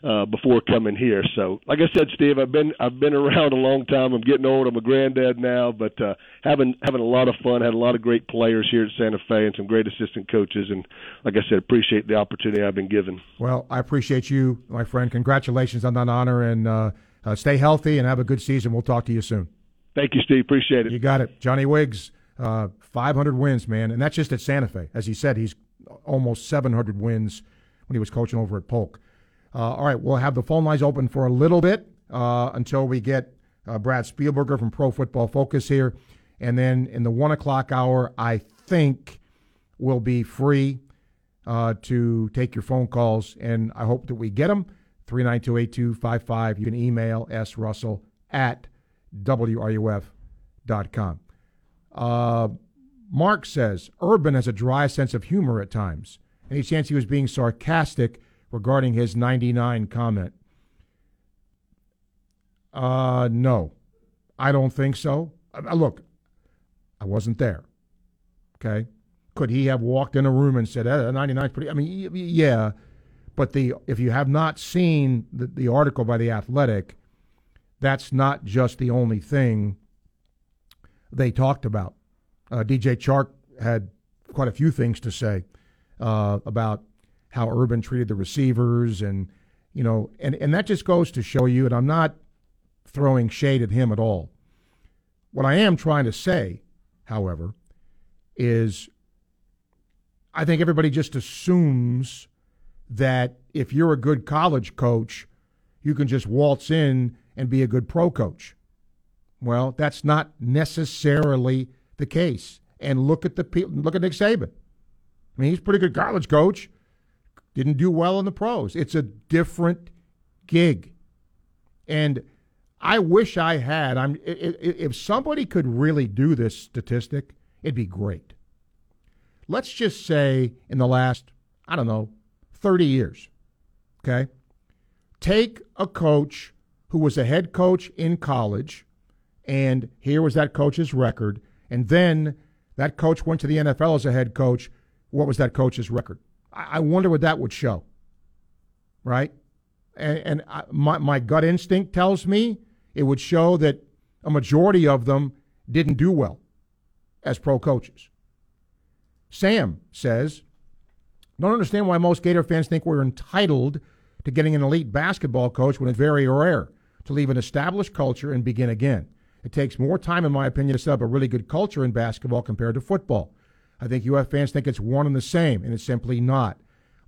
uh, before coming here. So, like I said, Steve, I've been I've been around a long time. I'm getting old. I'm a granddad now, but uh, having having a lot of fun. Had a lot of great players here at Santa Fe and some great assistant coaches. And like I said, appreciate the opportunity I've been given. Well, I appreciate you, my friend. Congratulations on that honor, and uh, uh, stay healthy and have a good season. We'll talk to you soon. Thank you, Steve. Appreciate it. You got it, Johnny Wiggs. Uh, 500 wins, man, and that's just at Santa Fe. As he said, he's almost 700 wins when he was coaching over at Polk. Uh, all right, we'll have the phone lines open for a little bit uh, until we get uh, Brad Spielberger from Pro Football Focus here, and then in the one o'clock hour, I think we'll be free uh, to take your phone calls, and I hope that we get them. 392-8255. You can email S. Russell at WRUF.com. Uh, Mark says Urban has a dry sense of humor at times. Any chance he was being sarcastic regarding his 99 comment? Uh, no, I don't think so. Look, I wasn't there. Okay, could he have walked in a room and said, eh, 99 pretty? I mean, yeah, but the if you have not seen the, the article by the Athletic, that's not just the only thing they talked about. Uh, DJ Chark had quite a few things to say uh, about how Urban treated the receivers, and you know, and and that just goes to show you. And I'm not throwing shade at him at all. What I am trying to say, however, is I think everybody just assumes that if you're a good college coach, you can just waltz in and be a good pro coach. Well, that's not necessarily the case. And look at the pe- look at Nick Saban. I mean, he's a pretty good college coach. Didn't do well in the pros. It's a different gig. And I wish I had. I'm if somebody could really do this statistic, it'd be great. Let's just say in the last, I don't know, 30 years. Okay? Take a coach who was a head coach in college and here was that coach's record. And then that coach went to the NFL as a head coach. What was that coach's record? I, I wonder what that would show, right? And, and I, my, my gut instinct tells me it would show that a majority of them didn't do well as pro coaches. Sam says, Don't understand why most Gator fans think we're entitled to getting an elite basketball coach when it's very rare to leave an established culture and begin again. It takes more time, in my opinion, to set up a really good culture in basketball compared to football. I think UF fans think it's one and the same, and it's simply not.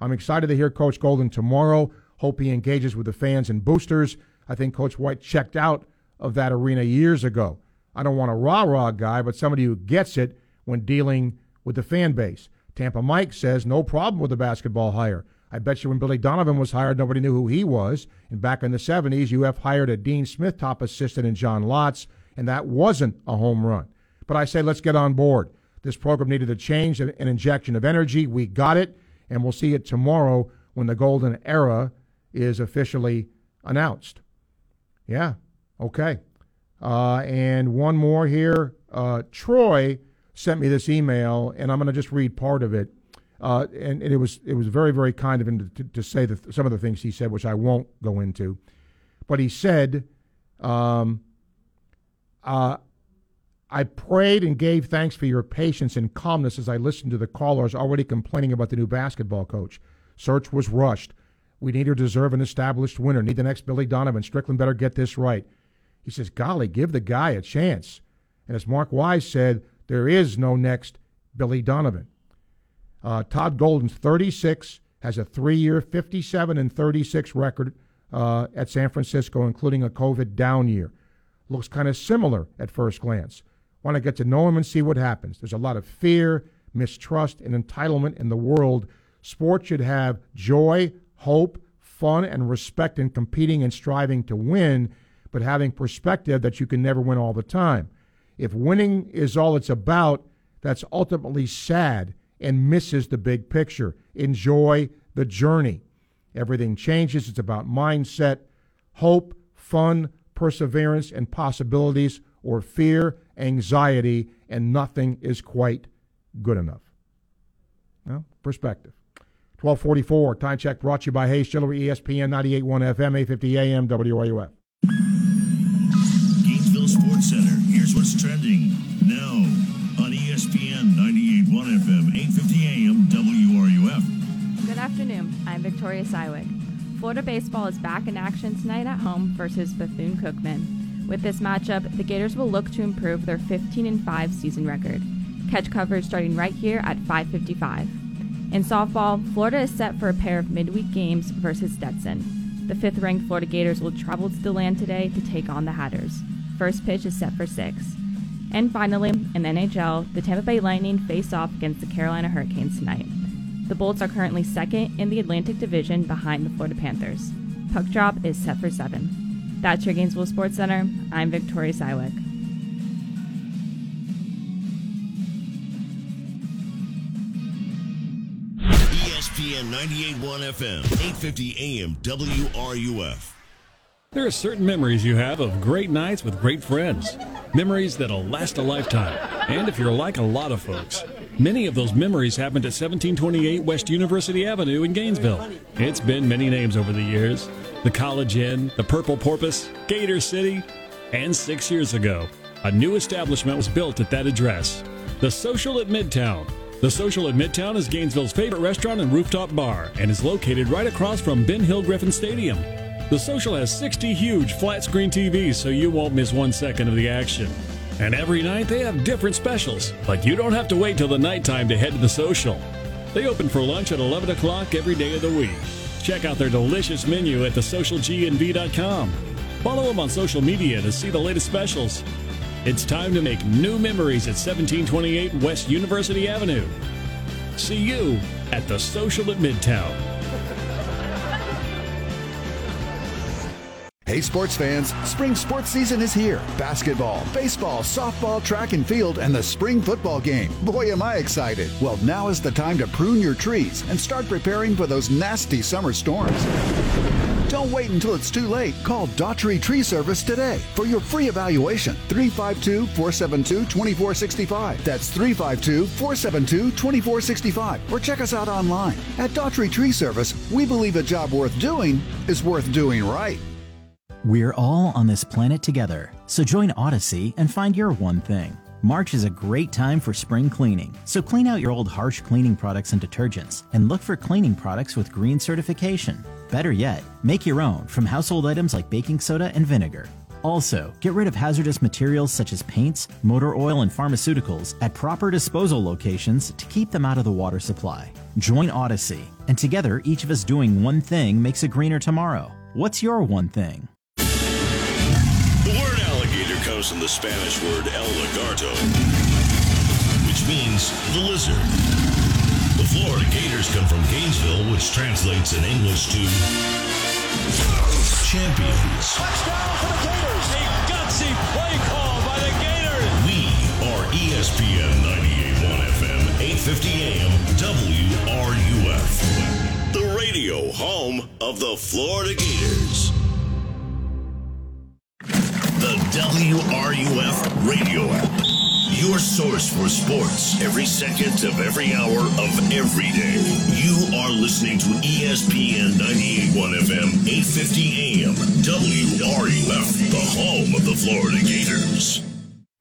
I'm excited to hear Coach Golden tomorrow. Hope he engages with the fans and boosters. I think Coach White checked out of that arena years ago. I don't want a rah rah guy, but somebody who gets it when dealing with the fan base. Tampa Mike says no problem with the basketball hire. I bet you when Billy Donovan was hired, nobody knew who he was. And back in the 70s, UF hired a Dean Smith top assistant in John Lotz, and that wasn't a home run. But I say let's get on board. This program needed a change, an injection of energy. We got it, and we'll see it tomorrow when the golden era is officially announced. Yeah, okay. Uh, and one more here. Uh, Troy sent me this email, and I'm going to just read part of it. Uh, and, and, it was it was very very kind of him to, to say the, some of the things he said, which I won't go into. But he said, um, uh, "I prayed and gave thanks for your patience and calmness as I listened to the callers already complaining about the new basketball coach. Search was rushed. We need to deserve an established winner. Need the next Billy Donovan. Strickland better get this right." He says, "Golly, give the guy a chance." And as Mark Wise said, there is no next Billy Donovan. Uh, Todd Golden's 36, has a three year 57 and 36 record uh, at San Francisco, including a COVID down year. Looks kind of similar at first glance. Want to get to know him and see what happens. There's a lot of fear, mistrust, and entitlement in the world. Sports should have joy, hope, fun, and respect in competing and striving to win, but having perspective that you can never win all the time. If winning is all it's about, that's ultimately sad and misses the big picture. Enjoy the journey. Everything changes. It's about mindset, hope, fun, perseverance, and possibilities, or fear, anxiety, and nothing is quite good enough. No? Perspective. 1244, time check brought to you by Hayes Jewelry, ESPN 98.1 FM, 850 AM, WRUF. Gainesville Sports Center. Here's what's trending now on ESPN 98.1 FM, 850 AM, WRUF. Good afternoon. I'm Victoria Sywig. Florida baseball is back in action tonight at home versus Bethune Cookman. With this matchup, the Gators will look to improve their 15 5 season record. Catch coverage starting right here at 5:55. In softball, Florida is set for a pair of midweek games versus Stetson. The fifth-ranked Florida Gators will travel to DeLand today to take on the Hatters. First pitch is set for 6. And finally, in the NHL, the Tampa Bay Lightning face off against the Carolina Hurricanes tonight. The Bolts are currently second in the Atlantic Division behind the Florida Panthers. Puck drop is set for 7. That's your Gainesville Sports Center. I'm Victoria Sywik. ESPN 98.1 FM, 850 AM, WRUF. There are certain memories you have of great nights with great friends. Memories that'll last a lifetime. And if you're like a lot of folks, many of those memories happened at 1728 West University Avenue in Gainesville. It's been many names over the years the College Inn, the Purple Porpoise, Gator City, and six years ago, a new establishment was built at that address the Social at Midtown. The Social at Midtown is Gainesville's favorite restaurant and rooftop bar and is located right across from Ben Hill Griffin Stadium. The Social has 60 huge flat screen TVs so you won't miss one second of the action. And every night they have different specials, like you don't have to wait till the nighttime to head to the Social. They open for lunch at 11 o'clock every day of the week. Check out their delicious menu at thesocialgnv.com. Follow them on social media to see the latest specials. It's time to make new memories at 1728 West University Avenue. See you at the Social at Midtown. Hey, sports fans, spring sports season is here. Basketball, baseball, softball, track and field, and the spring football game. Boy, am I excited. Well, now is the time to prune your trees and start preparing for those nasty summer storms. Don't wait until it's too late. Call Daughtry Tree Service today for your free evaluation. 352 472 2465. That's 352 472 2465. Or check us out online. At Daughtry Tree Service, we believe a job worth doing is worth doing right. We're all on this planet together, so join Odyssey and find your one thing. March is a great time for spring cleaning, so clean out your old harsh cleaning products and detergents and look for cleaning products with green certification. Better yet, make your own from household items like baking soda and vinegar. Also, get rid of hazardous materials such as paints, motor oil, and pharmaceuticals at proper disposal locations to keep them out of the water supply. Join Odyssey, and together, each of us doing one thing makes a greener tomorrow. What's your one thing? Comes from the Spanish word el lagarto, which means the lizard. The Florida Gators come from Gainesville, which translates in English to champions. Touchdown for the Gators. A gutsy play call by the Gators. We are ESPN 98.1 FM, 8:50 AM, WRUF, the radio home of the Florida Gators. The WRUF radio app. Your source for sports every second of every hour of every day. You are listening to ESPN 98.1 FM, 850 AM, WRUF, the home of the Florida Gators.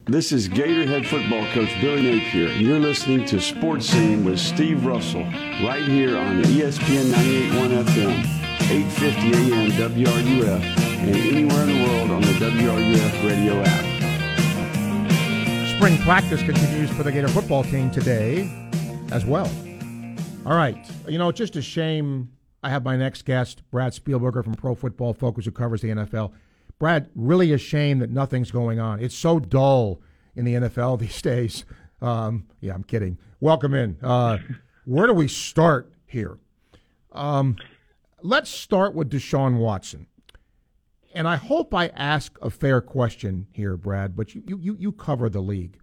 This is Gatorhead football coach Billy Napier, and you're listening to Sports Scene with Steve Russell right here on ESPN 98.1 FM, 850 AM WRUF, and anywhere in the world on the WRUF radio app. Spring practice continues for the Gator football team today as well. All right. You know, it's just a shame I have my next guest, Brad Spielberger from Pro Football Focus, who covers the NFL. Brad, really a shame that nothing's going on. It's so dull in the NFL these days. Um, yeah, I'm kidding. Welcome in. Uh, where do we start here? Um, let's start with Deshaun Watson. And I hope I ask a fair question here, Brad, but you, you, you cover the league.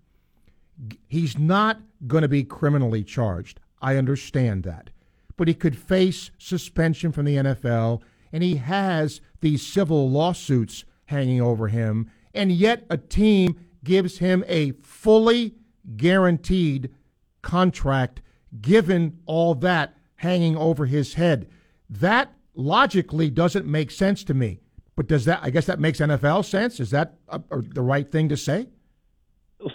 He's not going to be criminally charged. I understand that. But he could face suspension from the NFL, and he has these civil lawsuits hanging over him, and yet a team gives him a fully guaranteed contract given all that hanging over his head. That logically doesn't make sense to me. But does that? I guess that makes NFL sense. Is that uh, uh, the right thing to say?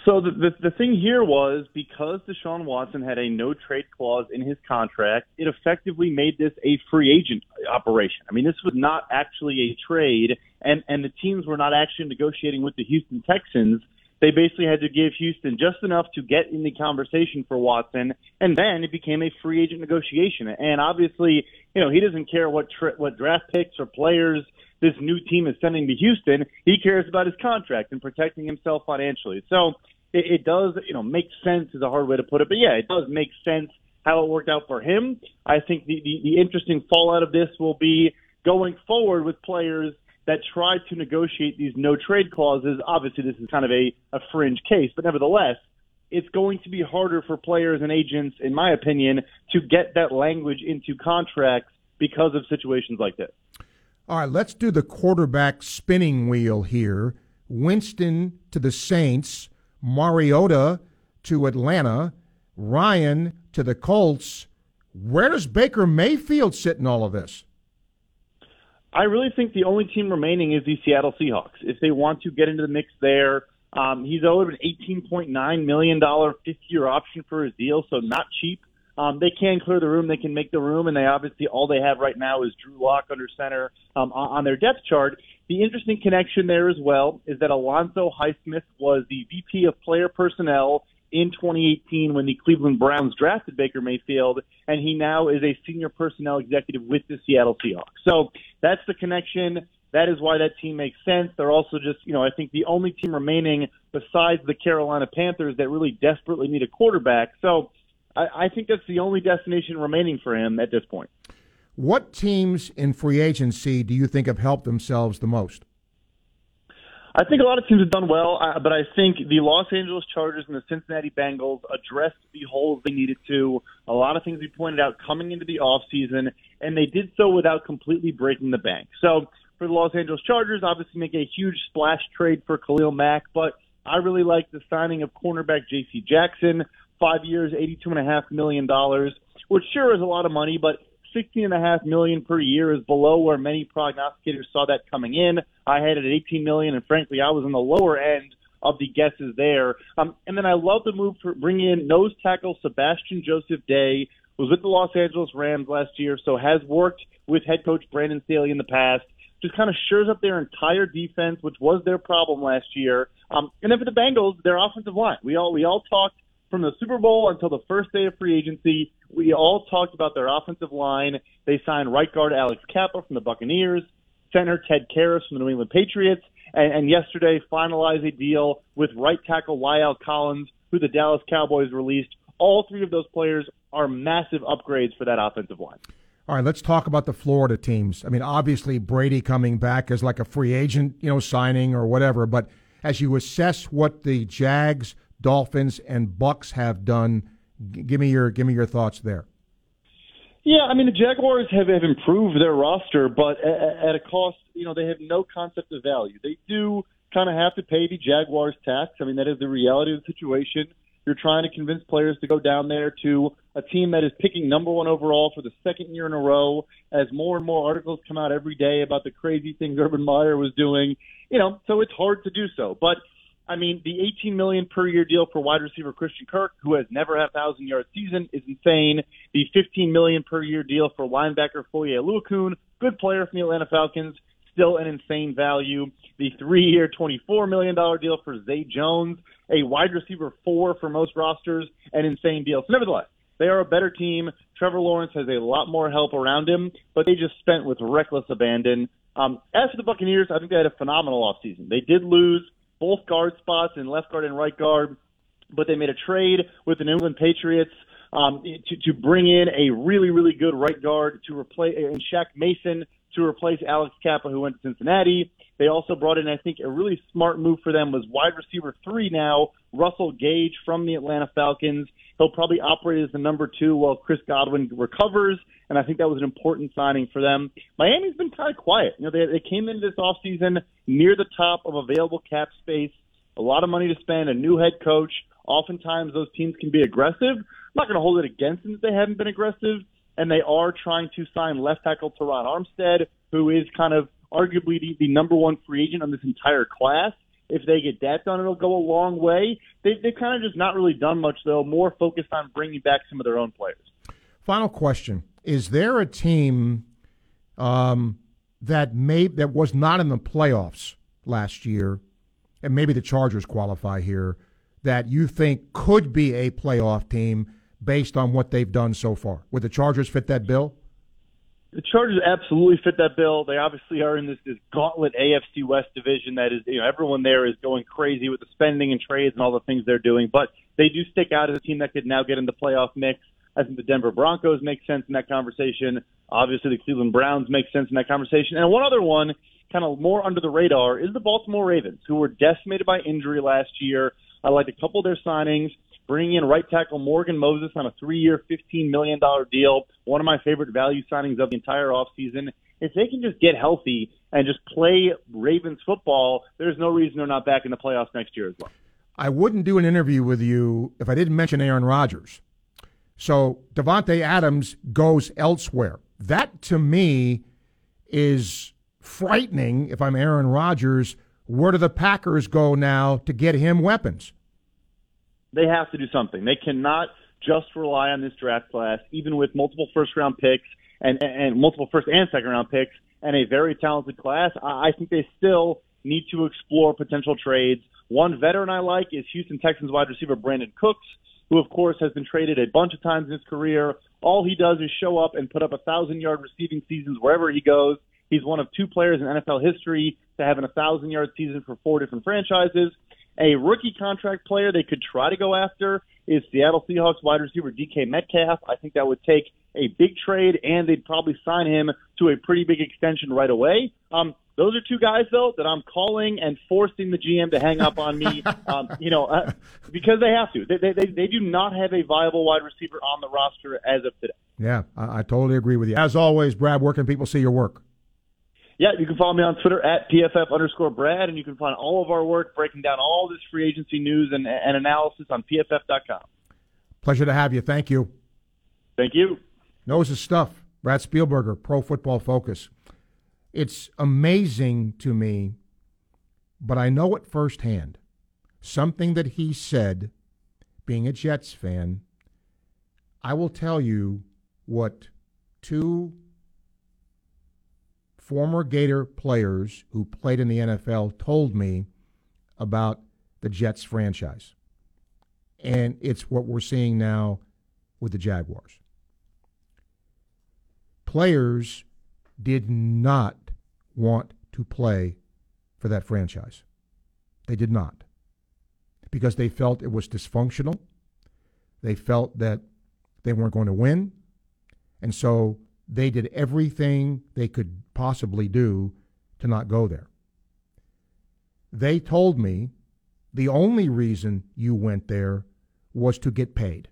So the, the the thing here was because Deshaun Watson had a no trade clause in his contract, it effectively made this a free agent operation. I mean, this was not actually a trade, and and the teams were not actually negotiating with the Houston Texans. They basically had to give Houston just enough to get in the conversation for Watson, and then it became a free agent negotiation. And obviously, you know, he doesn't care what tra- what draft picks or players this new team is sending to Houston. He cares about his contract and protecting himself financially. So it, it does, you know, make sense is a hard way to put it, but yeah, it does make sense how it worked out for him. I think the, the, the interesting fallout of this will be going forward with players that try to negotiate these no trade clauses. Obviously, this is kind of a, a fringe case, but nevertheless, it's going to be harder for players and agents, in my opinion, to get that language into contracts because of situations like this. All right, let's do the quarterback spinning wheel here. Winston to the Saints, Mariota to Atlanta, Ryan to the Colts. Where does Baker Mayfield sit in all of this? I really think the only team remaining is the Seattle Seahawks. If they want to get into the mix there, um, he's owed an $18.9 million fifth year option for his deal, so not cheap. Um, they can clear the room, they can make the room, and they obviously all they have right now is Drew Lock under center um, on their depth chart. The interesting connection there as well is that Alonzo Highsmith was the VP of player personnel in 2018 when the Cleveland Browns drafted Baker Mayfield, and he now is a senior personnel executive with the Seattle Seahawks. So that's the connection. That is why that team makes sense. They're also just, you know, I think the only team remaining besides the Carolina Panthers that really desperately need a quarterback. So I, I think that's the only destination remaining for him at this point. What teams in free agency do you think have helped themselves the most? I think a lot of teams have done well, uh, but I think the Los Angeles Chargers and the Cincinnati Bengals addressed the holes they needed to. A lot of things we pointed out coming into the offseason, and they did so without completely breaking the bank. So for the Los Angeles Chargers, obviously make a huge splash trade for Khalil Mack, but I really like the signing of cornerback J.C. Jackson, five years, eighty-two and a half million dollars, which sure is a lot of money, but sixteen and a half million per year is below where many prognosticators saw that coming in. I had it at eighteen million, and frankly, I was on the lower end of the guesses there. Um, and then I love the move for bringing in nose tackle Sebastian Joseph Day, was with the Los Angeles Rams last year, so has worked with head coach Brandon Staley in the past. Just kind of shores up their entire defense, which was their problem last year. Um, and then for the Bengals, their offensive line. We all we all talked from the Super Bowl until the first day of free agency. We all talked about their offensive line. They signed right guard Alex Cappa from the Buccaneers, center Ted Karras from the New England Patriots, and, and yesterday finalized a deal with right tackle La'el Collins, who the Dallas Cowboys released. All three of those players are massive upgrades for that offensive line. All right, let's talk about the Florida teams. I mean, obviously Brady coming back as like a free agent, you know, signing or whatever, but as you assess what the Jags, Dolphins and Bucs have done, give me your give me your thoughts there. Yeah, I mean the Jaguars have, have improved their roster, but at, at a cost. You know, they have no concept of value. They do kind of have to pay the Jaguars tax. I mean, that is the reality of the situation. You're trying to convince players to go down there to a team that is picking number one overall for the second year in a row. As more and more articles come out every day about the crazy things Urban Meyer was doing, you know, so it's hard to do so. But I mean, the 18 million per year deal for wide receiver Christian Kirk, who has never had a thousand yard season, is insane. The 15 million per year deal for linebacker Foye Oluokun, good player from the Atlanta Falcons, still an insane value. The three year, $24 million deal for Zay Jones, a wide receiver four for most rosters, an insane deal. So, nevertheless, they are a better team. Trevor Lawrence has a lot more help around him, but they just spent with reckless abandon. Um, as for the Buccaneers, I think they had a phenomenal offseason. They did lose both guard spots in left guard and right guard, but they made a trade with the New England Patriots um, to, to bring in a really, really good right guard to replace and Shaq Mason to replace Alex Cappa, who went to Cincinnati. They also brought in, I think, a really smart move for them was wide receiver three now, Russell Gage from the Atlanta Falcons. He'll probably operate as the number two while Chris Godwin recovers, and I think that was an important signing for them. Miami's been kind of quiet. You know, they, they came into this offseason near the top of available cap space, a lot of money to spend, a new head coach. Oftentimes, those teams can be aggressive. I'm not going to hold it against them that they haven't been aggressive, and they are trying to sign left tackle Terron Armstead, who is kind of arguably the, the number one free agent on this entire class. If they get that done, it'll go a long way. They, they've kind of just not really done much, though, more focused on bringing back some of their own players. Final question: Is there a team um, that may that was not in the playoffs last year, and maybe the Chargers qualify here, that you think could be a playoff team based on what they've done so far? Would the Chargers fit that bill? The Chargers absolutely fit that bill. They obviously are in this, this gauntlet AFC West division that is, you know, everyone there is going crazy with the spending and trades and all the things they're doing. But they do stick out as a team that could now get in the playoff mix. I think the Denver Broncos make sense in that conversation. Obviously, the Cleveland Browns make sense in that conversation. And one other one, kind of more under the radar, is the Baltimore Ravens, who were decimated by injury last year. I like a couple of their signings bringing in right tackle Morgan Moses on a three-year, $15 million deal, one of my favorite value signings of the entire offseason. If they can just get healthy and just play Ravens football, there's no reason they're not back in the playoffs next year as well. I wouldn't do an interview with you if I didn't mention Aaron Rodgers. So Davante Adams goes elsewhere. That to me is frightening if I'm Aaron Rodgers. Where do the Packers go now to get him weapons? They have to do something. They cannot just rely on this draft class, even with multiple first round picks and, and multiple first and second round picks and a very talented class. I I think they still need to explore potential trades. One veteran I like is Houston Texans wide receiver Brandin Cooks, who of course has been traded a bunch of times in his career. All he does is show up and put up a thousand yard receiving seasons wherever he goes. He's one of two players in NFL history to have an a thousand yard season for four different franchises. A rookie contract player they could try to go after is Seattle Seahawks wide receiver DK Metcalf. I think that would take a big trade, and they'd probably sign him to a pretty big extension right away. Um, those are two guys, though, that I'm calling and forcing the GM to hang up on me. um, you know, uh, because they have to. They, they they do not have a viable wide receiver on the roster as of today. Yeah, I, I totally agree with you. As always, Brad, where can people see your work? Yeah, you can follow me on Twitter at PFF underscore Brad, and you can find all of our work breaking down all this free agency news and, and analysis on PFF.com. Pleasure to have you. Thank you. Thank you. Knows his stuff. Brad Spielberger, Pro Football Focus. It's amazing to me, but I know it firsthand something that he said, being a Jets fan, I will tell you what two former Gator players who played in the NFL told me about the Jets franchise. And it's what we're seeing now with the Jaguars. Players did not want to play for that franchise. They did not. Because they felt it was dysfunctional. They felt that they weren't going to win. And so they did everything they could possibly do to not go there. They told me the only reason you went there was to get paid.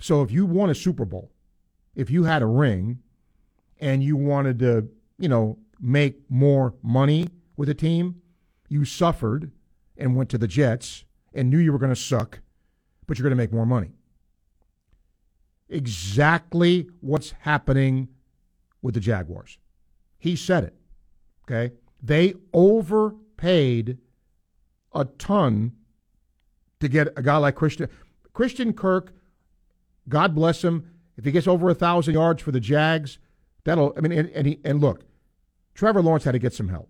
So if you won a Super Bowl, if you had a ring and you wanted to, you know, make more money with a team, you suffered and went to the Jets and knew you were going to suck, but you're going to make more money. Exactly what's happening with the Jaguars. He said it. Okay? They overpaid a ton to get a guy like Christian Christian Kirk. God bless him. If he gets over a thousand yards for the Jags, that'll. I mean, and, and he and look, Trevor Lawrence had to get some help.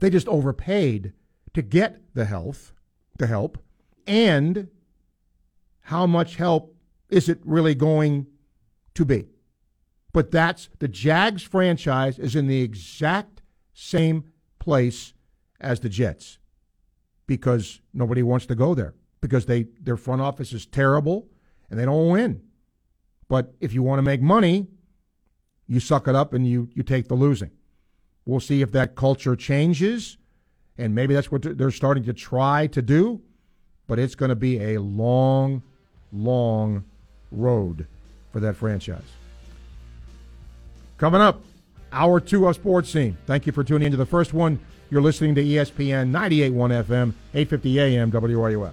They just overpaid to get the health, the help, and how much help is it really going to be? But that's the Jags franchise is in the exact same place as the Jets because nobody wants to go there because they their front office is terrible and they don't win. But if you want to make money, you suck it up and you you take the losing. We'll see if that culture changes and maybe that's what they're starting to try to do, but it's going to be a long long road for that franchise. Coming up, hour 2 of Sports Scene. Thank you for tuning into the first one. You're listening to ESPN 98.1 FM, 8:50 AM WRUF.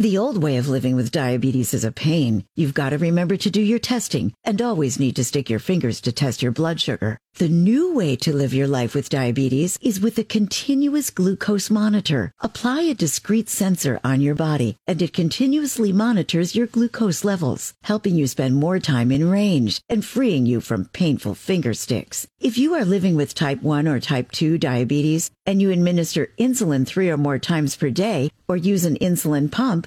The old way of living with diabetes is a pain. You've got to remember to do your testing and always need to stick your fingers to test your blood sugar. The new way to live your life with diabetes is with a continuous glucose monitor. Apply a discrete sensor on your body and it continuously monitors your glucose levels, helping you spend more time in range and freeing you from painful finger sticks. If you are living with type 1 or type 2 diabetes and you administer insulin three or more times per day or use an insulin pump,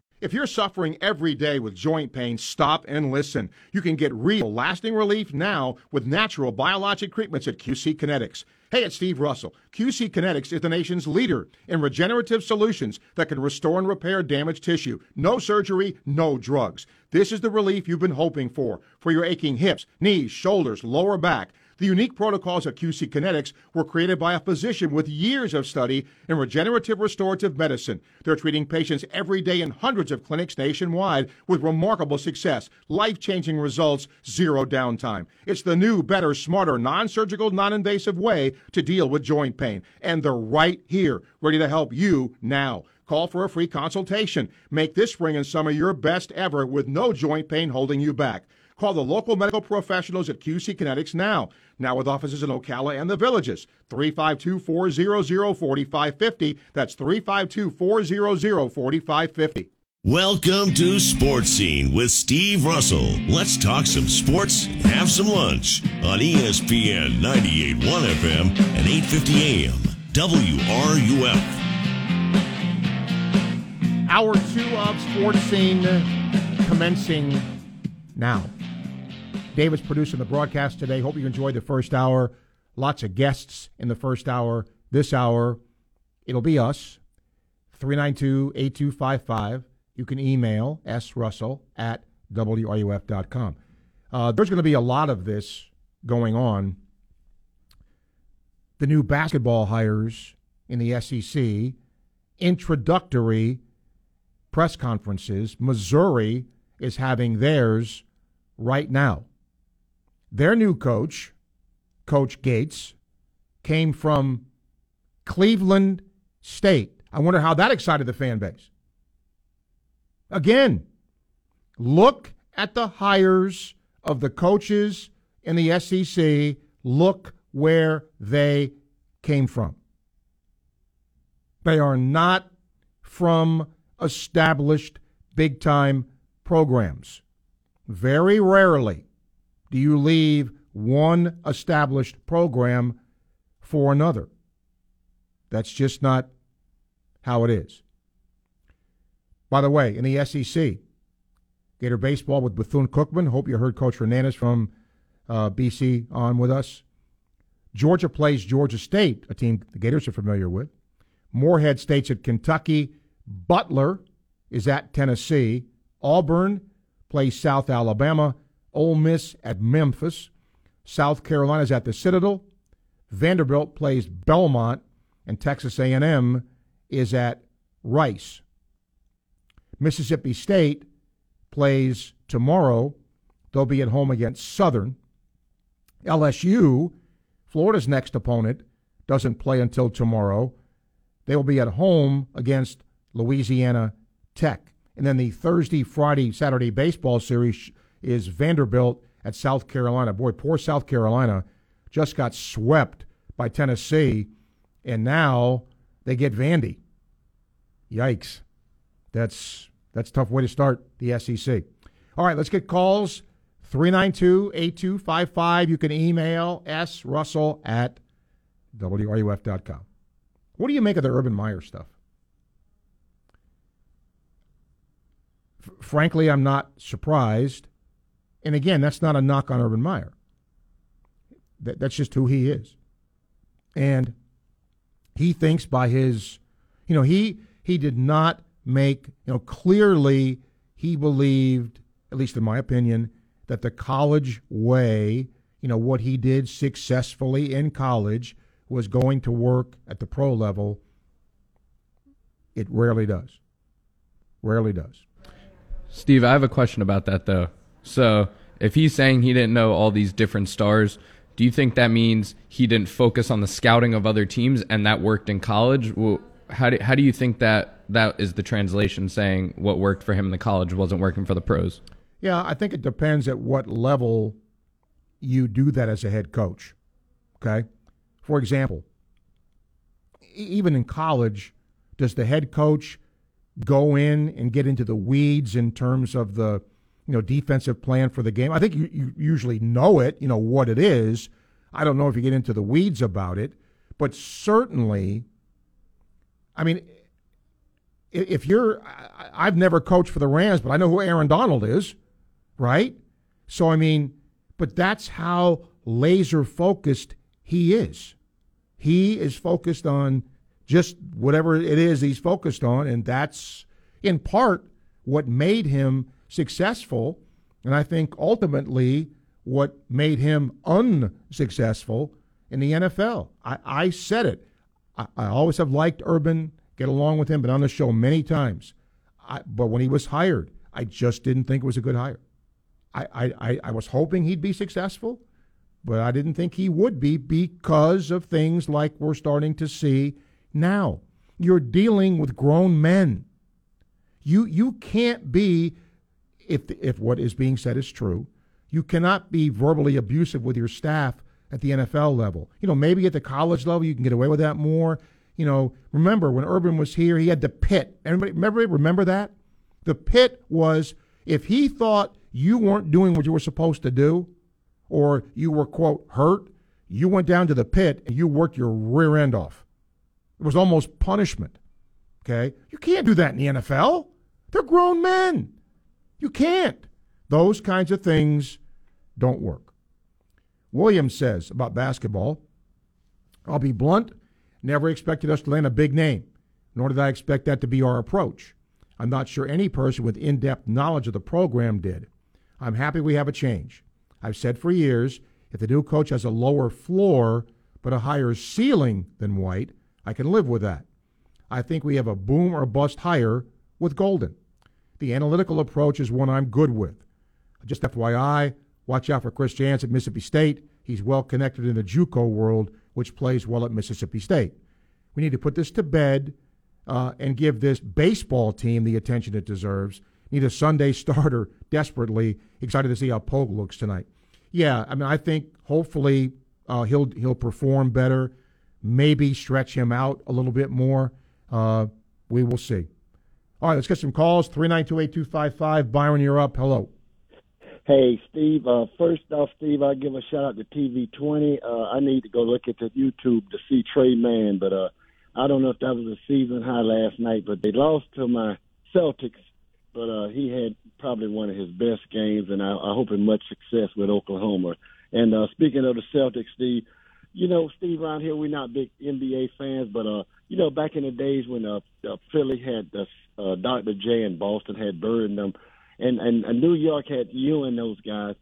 If you're suffering every day with joint pain, stop and listen. You can get real, lasting relief now with natural biologic treatments at QC Kinetics. Hey, it's Steve Russell. QC Kinetics is the nation's leader in regenerative solutions that can restore and repair damaged tissue. No surgery, no drugs. This is the relief you've been hoping for for your aching hips, knees, shoulders, lower back. The unique protocols at QC Kinetics were created by a physician with years of study in regenerative restorative medicine. They're treating patients every day in hundreds of clinics nationwide with remarkable success, life changing results, zero downtime. It's the new, better, smarter, non surgical, non invasive way to deal with joint pain. And they're right here, ready to help you now. Call for a free consultation. Make this spring and summer your best ever with no joint pain holding you back. Call the local medical professionals at QC Kinetics now. Now with offices in Ocala and the Villages. 352 400 4550. That's 352 400 4550. Welcome to Sports Scene with Steve Russell. Let's talk some sports, and have some lunch on ESPN 98.1 FM and 850 AM. WRUF. Hour two of Sports Scene commencing now. David's producing the broadcast today. Hope you enjoyed the first hour. Lots of guests in the first hour. This hour, it'll be us. 392 8255. You can email srussell at wruf.com. Uh, there's going to be a lot of this going on. The new basketball hires in the SEC, introductory press conferences. Missouri is having theirs right now. Their new coach, Coach Gates, came from Cleveland State. I wonder how that excited the fan base. Again, look at the hires of the coaches in the SEC. Look where they came from. They are not from established big time programs. Very rarely do you leave one established program for another. That's just not how it is. By the way, in the SEC, Gator Baseball with Bethune Cookman. Hope you heard Coach Hernandez from uh, BC on with us. Georgia plays Georgia State, a team the Gators are familiar with. Morehead State's at Kentucky. Butler is at Tennessee. Auburn plays South Alabama. Ole Miss at Memphis. South Carolina's at the Citadel. Vanderbilt plays Belmont, and Texas A&M is at Rice. Mississippi State plays tomorrow. They'll be at home against Southern. LSU, Florida's next opponent, doesn't play until tomorrow. They will be at home against Louisiana Tech. And then the Thursday, Friday, Saturday baseball series is Vanderbilt at South Carolina. Boy, poor South Carolina just got swept by Tennessee, and now they get Vandy. Yikes. That's that's a tough way to start the SEC. All right, let's get calls. 392 8255. You can email srussell at wruf.com. What do you make of the Urban Meyer stuff? F- frankly, I'm not surprised. And again, that's not a knock on Urban Meyer. That, that's just who he is. And he thinks by his, you know, he he did not make, you know, clearly he believed, at least in my opinion, that the college way, you know, what he did successfully in college was going to work at the pro level. It rarely does. Rarely does. Steve, I have a question about that though. So, if he's saying he didn't know all these different stars, do you think that means he didn't focus on the scouting of other teams and that worked in college? Well, how do, how do you think that that is the translation saying what worked for him in the college wasn't working for the pros? Yeah, I think it depends at what level you do that as a head coach. Okay? For example, even in college, does the head coach go in and get into the weeds in terms of the you know defensive plan for the game? I think you, you usually know it, you know what it is. I don't know if you get into the weeds about it, but certainly, I mean, if you're, I've never coached for the Rams, but I know who Aaron Donald is, right? So I mean, but that's how laser focused he is. He is focused on just whatever it is he's focused on, and that's in part what made him successful, and I think ultimately what made him unsuccessful in the NFL. I, I said it. I, I, always have liked Urban, get along with him, been on the show many times. I, but when he was hired, I just didn't think it was a good hire. I, I, I was hoping he'd be successful, but I didn't think he would be because of things like we're starting to see now. You're dealing with grown men. You you can't be if if what is being said is true, you cannot be verbally abusive with your staff at the NFL level. You know, maybe at the college level you can get away with that more. You know, remember when Urban was here, he had the pit. Everybody remember remember that? The pit was if he thought you weren't doing what you were supposed to do, or you were quote hurt, you went down to the pit and you worked your rear end off. It was almost punishment. Okay? You can't do that in the NFL. They're grown men. You can't. Those kinds of things don't work. Williams says about basketball, I'll be blunt, never expected us to land a big name, nor did I expect that to be our approach. I'm not sure any person with in depth knowledge of the program did. I'm happy we have a change. I've said for years if the new coach has a lower floor but a higher ceiling than White, I can live with that. I think we have a boom or bust hire with Golden. The analytical approach is one I'm good with. Just FYI, watch out for Chris Jans at Mississippi State. He's well connected in the JUCO world, which plays well at Mississippi State. We need to put this to bed uh, and give this baseball team the attention it deserves. Need a Sunday starter desperately. Excited to see how Pogue looks tonight. Yeah, I mean, I think hopefully uh, he'll he'll perform better. Maybe stretch him out a little bit more. Uh, we will see. All right, let's get some calls. Three nine two eight two five five. Byron, you're up. Hello. Hey, Steve. Uh, first off, Steve, I give a shout out to TV20. Uh, I need to go look at the YouTube to see Tre Mann, but uh, I don't know if that was a season high last night. But they lost to my Celtics, but uh, he had probably one of his best games, and I, I hope him much success with Oklahoma. And uh, speaking of the Celtics, Steve, you know, Steve, around here we're not big NBA fans, but uh, you know, back in the days when uh, uh Philly had uh, uh, Dr. J and Boston had Bird them, and and, and New York had Ewing and those guys.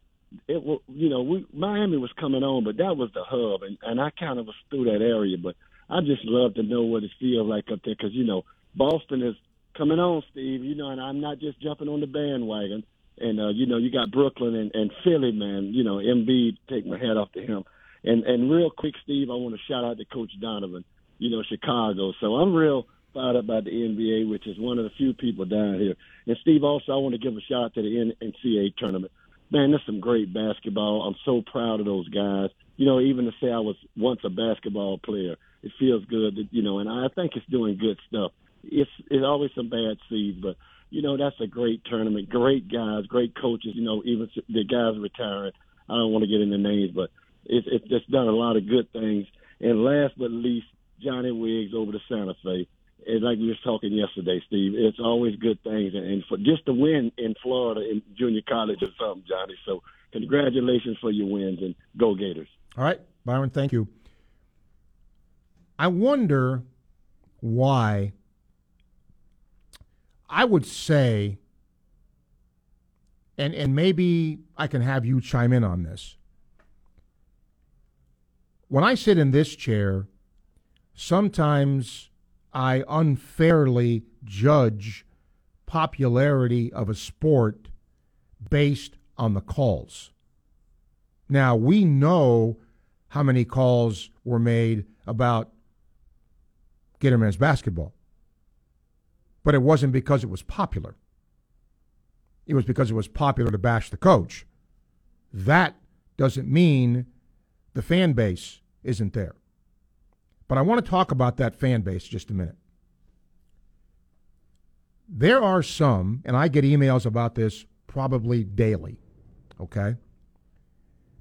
It was, you know, we Miami was coming on, but that was the hub, and and I kind of was through that area, but I just love to know what it feels like up there because you know Boston is coming on, Steve. You know, and I'm not just jumping on the bandwagon. And uh, you know, you got Brooklyn and, and Philly, man. You know, Embiid, take my hat off to him. And and real quick, Steve, I want to shout out to Coach Donovan. You know, Chicago. So I'm real fired up about the NBA, which is one of the few people down here. And Steve, also, I want to give a shout out to the NCAA tournament. Man, that's some great basketball. I'm so proud of those guys. You know, even to say I was once a basketball player, it feels good. That, you know, and I think it's doing good stuff. It's it's always some bad seeds, but you know that's a great tournament. Great guys, great coaches. You know, even the guys retiring. I don't want to get into names, but it, it, it's done a lot of good things. And last but least, Johnny Wiggs over to Santa Fe. And like we were talking yesterday, Steve, it's always good things. And, and for just to win in Florida in junior college or something, Johnny. So congratulations for your wins and go Gators. All right, Byron, thank you. I wonder why I would say, and, and maybe I can have you chime in on this. When I sit in this chair, sometimes I unfairly judge popularity of a sport based on the calls. Now, we know how many calls were made about Gator men's basketball, but it wasn't because it was popular. It was because it was popular to bash the coach. That doesn't mean the fan base isn't there. But I want to talk about that fan base just a minute. There are some, and I get emails about this probably daily, okay?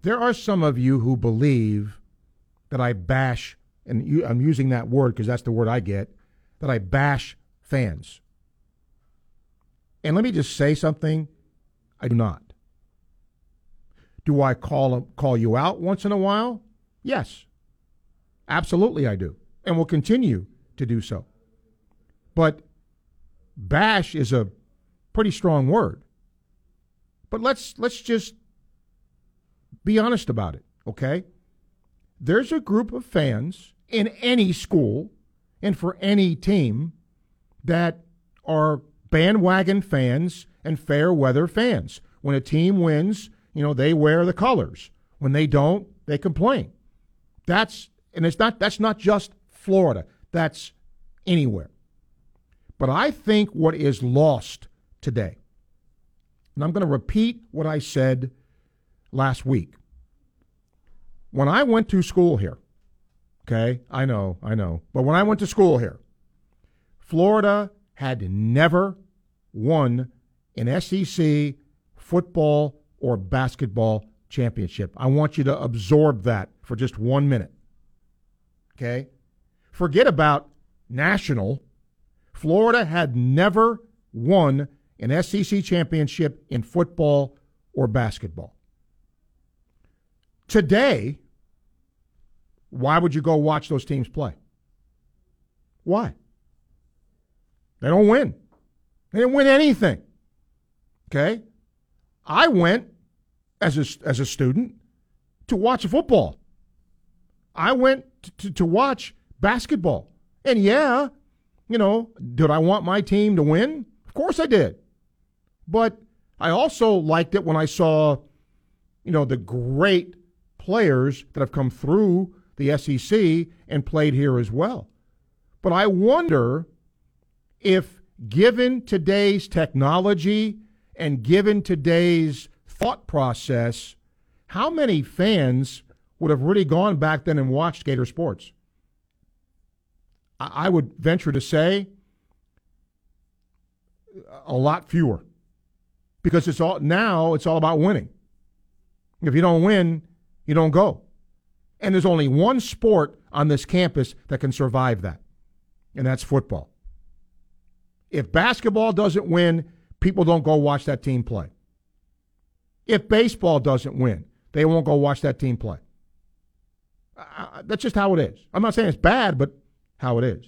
There are some of you who believe that I bash, and you, I'm using that word because that's the word I get, that I bash fans. And let me just say something I do not. Do I call, call you out once in a while? Yes. Absolutely, I do. And will continue to do so. But bash is a pretty strong word. But let's let's just be honest about it, okay? There's a group of fans in any school and for any team that are bandwagon fans and fair weather fans. When a team wins, you know, they wear the colors. When they don't, they complain. That's and it's not that's not just Florida. That's anywhere. But I think what is lost today, and I'm going to repeat what I said last week. When I went to school here, okay, I know, I know, but when I went to school here, Florida had never won an SEC football or basketball championship. I want you to absorb that for just one minute. Okay? Forget about national. Florida had never won an SEC championship in football or basketball. Today, why would you go watch those teams play? Why? They don't win. They didn't win anything. Okay? I went as a, as a student to watch football. I went to, to, to watch basketball. And yeah, you know, did I want my team to win? Of course I did. But I also liked it when I saw, you know, the great players that have come through the SEC and played here as well. But I wonder if, given today's technology and given today's thought process, how many fans would have really gone back then and watched Gator sports? I would venture to say a lot fewer because it's all now it's all about winning. If you don't win, you don't go. And there's only one sport on this campus that can survive that, and that's football. If basketball doesn't win, people don't go watch that team play. If baseball doesn't win, they won't go watch that team play. Uh, that's just how it is. I'm not saying it's bad, but how it is.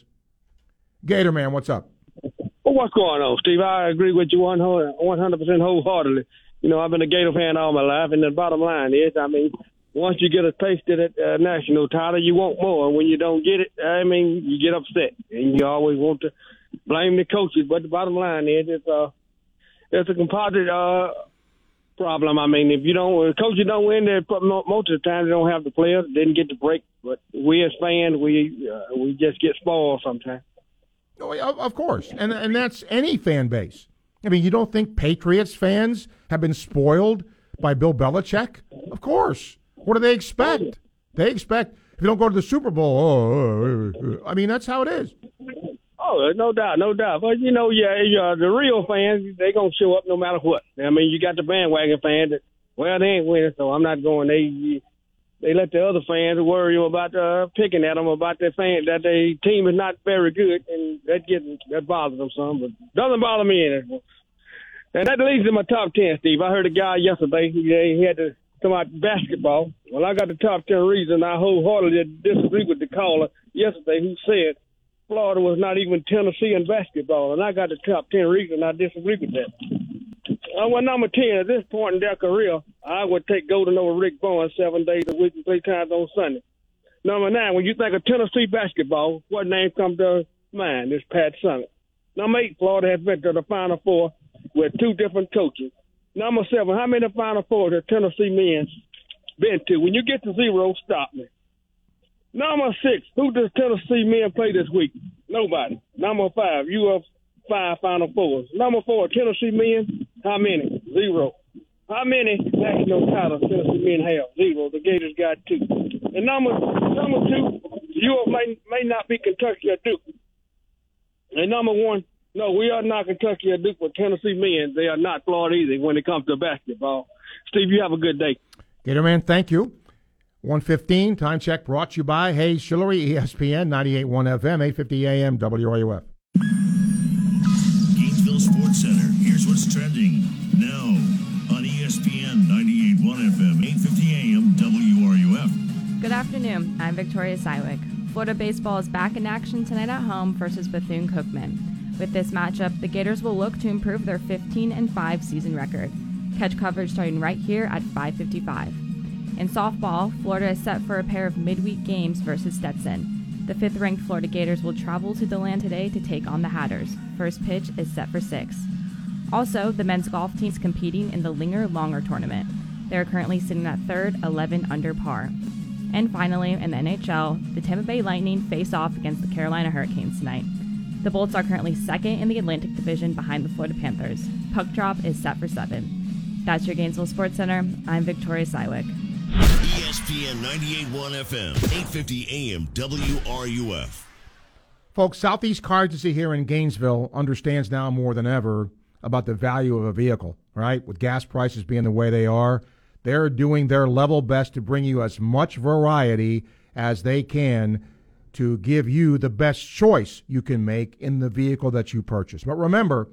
Gator man, what's up? Well, what's going on, Steve? I agree with you 100% wholeheartedly. You know, I've been a Gator fan all my life, and the bottom line is, I mean, once you get a taste of that uh, national title, you want more. And when you don't get it, I mean, you get upset, and you always want to blame the coaches. But the bottom line is, it's uh, it's a composite uh, problem. I mean, if you don't, if coaches don't win, they most of the time they don't have the players, didn't get the break. But we as fans, we uh, we just get spoiled sometimes. Oh, of course, and and that's any fan base. I mean, you don't think Patriots fans have been spoiled by Bill Belichick? Of course. What do they expect? They expect if you don't go to the Super Bowl. Oh, I mean, that's how it is. Oh, no doubt, no doubt. But you know, yeah, yeah the real fans they gonna show up no matter what. I mean, you got the bandwagon fans that well they ain't winning, so I'm not going. They they let the other fans worry about uh, picking at them about their fan that their team is not very good, and that gets that bothers them some, but doesn't bother me any. And that leads to my top ten, Steve. I heard a guy yesterday. He, he had to come out basketball. Well, I got the top ten reason I wholeheartedly disagree with the caller yesterday who said Florida was not even Tennessee in basketball, and I got the top ten reason I disagree with that. Uh, I went number ten at this point in their career. I would take Golden over Rick Barnes seven days a week and three times on Sunday. Number nine, when you think of Tennessee basketball, what name comes to mind? It's Pat Summitt. Number eight, Florida has been to the Final Four with two different coaches. Number seven, how many Final Fours have Tennessee men been to? When you get to zero, stop me. Number six, who does Tennessee men play this week? Nobody. Number five, you have five Final Fours. Number four, Tennessee men, how many? Zero. How many national titles Tennessee men have? Zero. The Gators got two. And number number two, you may may not be Kentucky or Duke. And number one, no, we are not Kentucky or Duke, but Tennessee men, they are not flawed either when it comes to basketball. Steve, you have a good day. Gator man, thank you. 115, time check brought to you by Hayes Jewelry, ESPN 98.1 FM, 850 AM, WRUF. Gainesville Sports Center. Here's what's trending now on ESPN 98.1 FM, 850 AM, WRUF. Good afternoon. I'm Victoria Sywick. Florida baseball is back in action tonight at home versus Bethune Cookman. With this matchup, the Gators will look to improve their 15 and 5 season record. Catch coverage starting right here at 555. In softball, Florida is set for a pair of midweek games versus Stetson. The fifth ranked Florida Gators will travel to DeLand today to take on the Hatters. First pitch is set for 6. Also, the men's golf team is competing in the Linger Longer tournament. They are currently sitting at third, 11 under par. And finally, in the NHL, the Tampa Bay Lightning face off against the Carolina Hurricanes tonight. The Bolts are currently second in the Atlantic Division behind the Florida Panthers. Puck drop is set for 7. That's your Gainesville Sports Center. I'm Victoria Sywick. ESPN 98.1 FM, 850 AM, WRUF. Folks, Southeast Car Agency here in Gainesville understands now more than ever about the value of a vehicle, right? With gas prices being the way they are, they're doing their level best to bring you as much variety as they can to give you the best choice you can make in the vehicle that you purchase. But remember,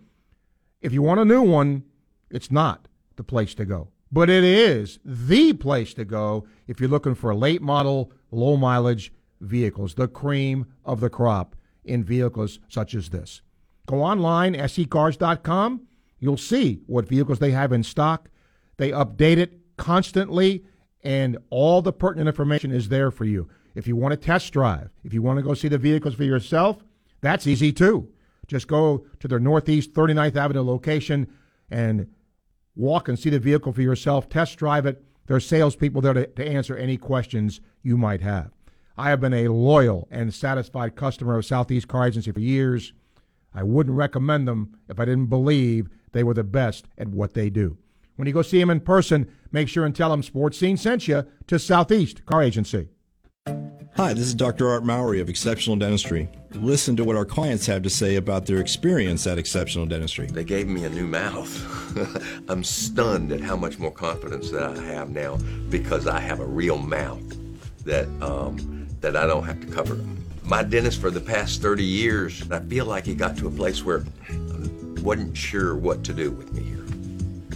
if you want a new one, it's not the place to go. But it is the place to go if you're looking for late model, low mileage vehicles, the cream of the crop in vehicles such as this. Go online, secars.com. You'll see what vehicles they have in stock. They update it constantly, and all the pertinent information is there for you. If you want to test drive, if you want to go see the vehicles for yourself, that's easy too. Just go to their Northeast 39th Avenue location and walk and see the vehicle for yourself, test drive it. There are salespeople there to, to answer any questions you might have. I have been a loyal and satisfied customer of Southeast Car Agency for years. I wouldn't recommend them if I didn't believe they were the best at what they do. When you go see them in person, make sure and tell them Sports Scene sent you to Southeast Car Agency. Hi, this is Dr. Art Mowry of Exceptional Dentistry. Listen to what our clients have to say about their experience at Exceptional Dentistry. They gave me a new mouth. I'm stunned at how much more confidence that I have now because I have a real mouth that um, that I don't have to cover. My dentist for the past 30 years, I feel like he got to a place where I wasn't sure what to do with me here.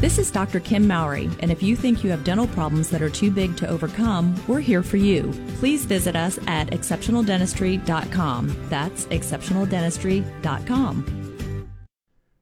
This is Dr. Kim Mowry, and if you think you have dental problems that are too big to overcome, we're here for you. Please visit us at exceptionaldentistry.com. That's exceptionaldentistry.com.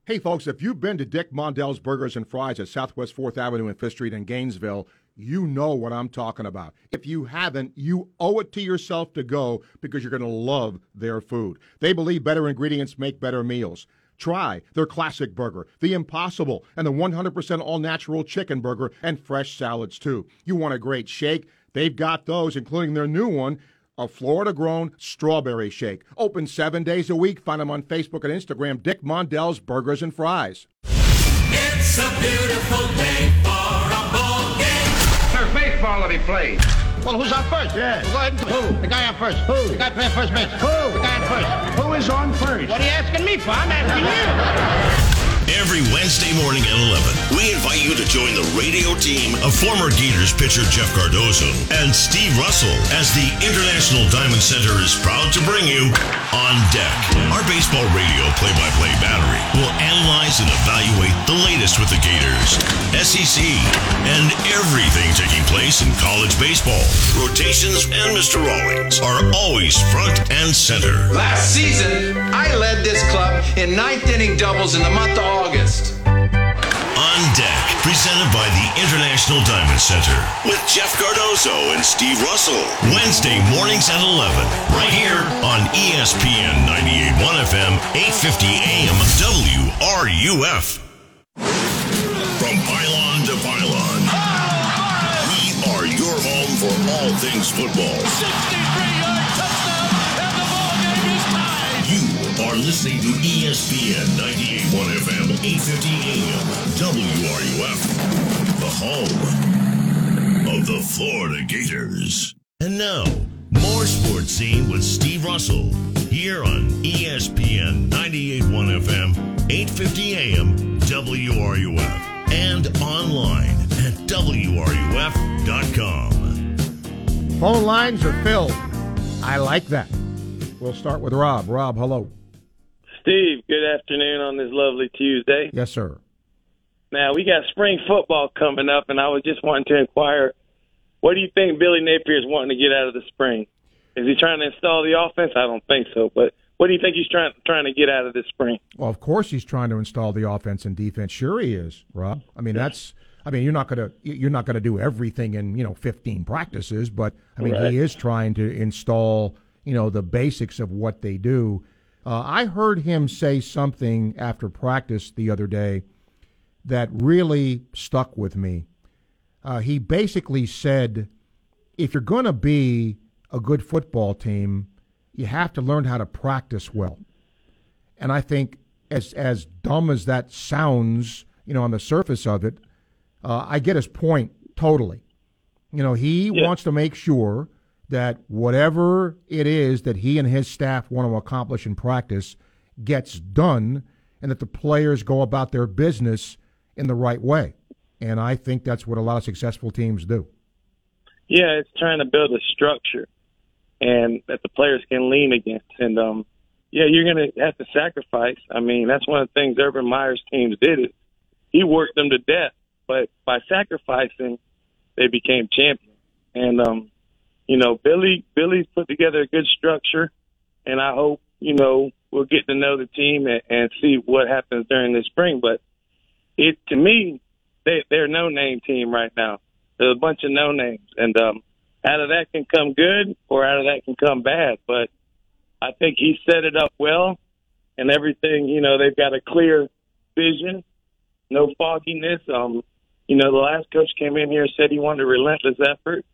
Hey, folks, if you've been to Dick Mondell's Burgers and Fries at Southwest 4th Avenue and 5th Street in Gainesville, you know what I'm talking about. If you haven't, you owe it to yourself to go because you're going to love their food. They believe better ingredients make better meals. Try their classic burger, the Impossible, and the 100% all natural chicken burger and fresh salads, too. You want a great shake? They've got those, including their new one, a Florida grown strawberry shake. Open seven days a week. Find them on Facebook and Instagram, Dick Mondell's Burgers and Fries. It's a beautiful day for a ball game. There's baseball to be played. Well, who's on first? Yeah. Go ahead. Who? The guy on first. Who? The guy playing first base. Who? The guy on first. Who is on first? What are you asking me for? I'm asking you. Every Wednesday morning at 11, we invite you to join the radio team of former Gators pitcher Jeff Cardozo and Steve Russell as the International Diamond Center is proud to bring you On Deck. Our baseball radio play-by-play battery will analyze and evaluate the latest with the Gators, SEC, and everything taking place in college baseball. Rotations and Mr. Rawlings are always front and center. Last season, I led this club in ninth inning doubles in the month of August. On Deck, presented by the International Diamond Center with Jeff Cardozo and Steve Russell. Wednesday mornings at 11, right here on ESPN 98.1 FM, 850 AM, WRUF. From pylon to pylon, we are your home for all things football. 63-yard are listening to ESPN 98.1 FM, 850 AM, WRUF, the home of the Florida Gators. And now, more sports scene with Steve Russell here on ESPN 98.1 FM, 850 AM, WRUF, and online at WRUF.com. Phone lines are filled. I like that. We'll start with Rob. Rob, hello. Steve, good afternoon on this lovely Tuesday. Yes, sir. Now, we got spring football coming up, and I was just wanting to inquire what do you think Billy Napier is wanting to get out of the spring? Is he trying to install the offense? I don't think so, but what do you think he's trying trying to get out of this spring? Well, of course he's trying to install the offense and defense. Sure he is, Rob. I mean, that's I mean, you're not going to you're not going to do everything in, you know, 15 practices, but I mean, Right. he is trying to install, you know, the basics of what they do. Uh, I heard him say something after practice the other day that really stuck with me. Uh, he basically said, if you're going to be a good football team, you have to learn how to practice well. And I think, as as dumb as that sounds, you know, on the surface of it, uh, I get his point totally. You know, he wants to make sure that whatever it is that he and his staff want to accomplish in practice gets done and that the players go about their business in the right way. And I think that's what a lot of successful teams do. Yeah, it's trying to build a structure and that the players can lean against. And um, yeah, you're to have to sacrifice. I mean, that's one of the things Urban Meyer's teams did. Is he worked them to death, but by sacrificing, they became champions. And um, you know, Billy Billy's put together a good structure, and I hope you know we'll get to know the team and, and see what happens during the spring. But it to me, they they're no name team right now. There's a bunch of no names, and um, out of that can come good, or out of that can come bad. But I think he set it up well, and everything. You know, they've got a clear vision, no fogginess. Um, you know, the last coach came in here said he wanted a relentless effort,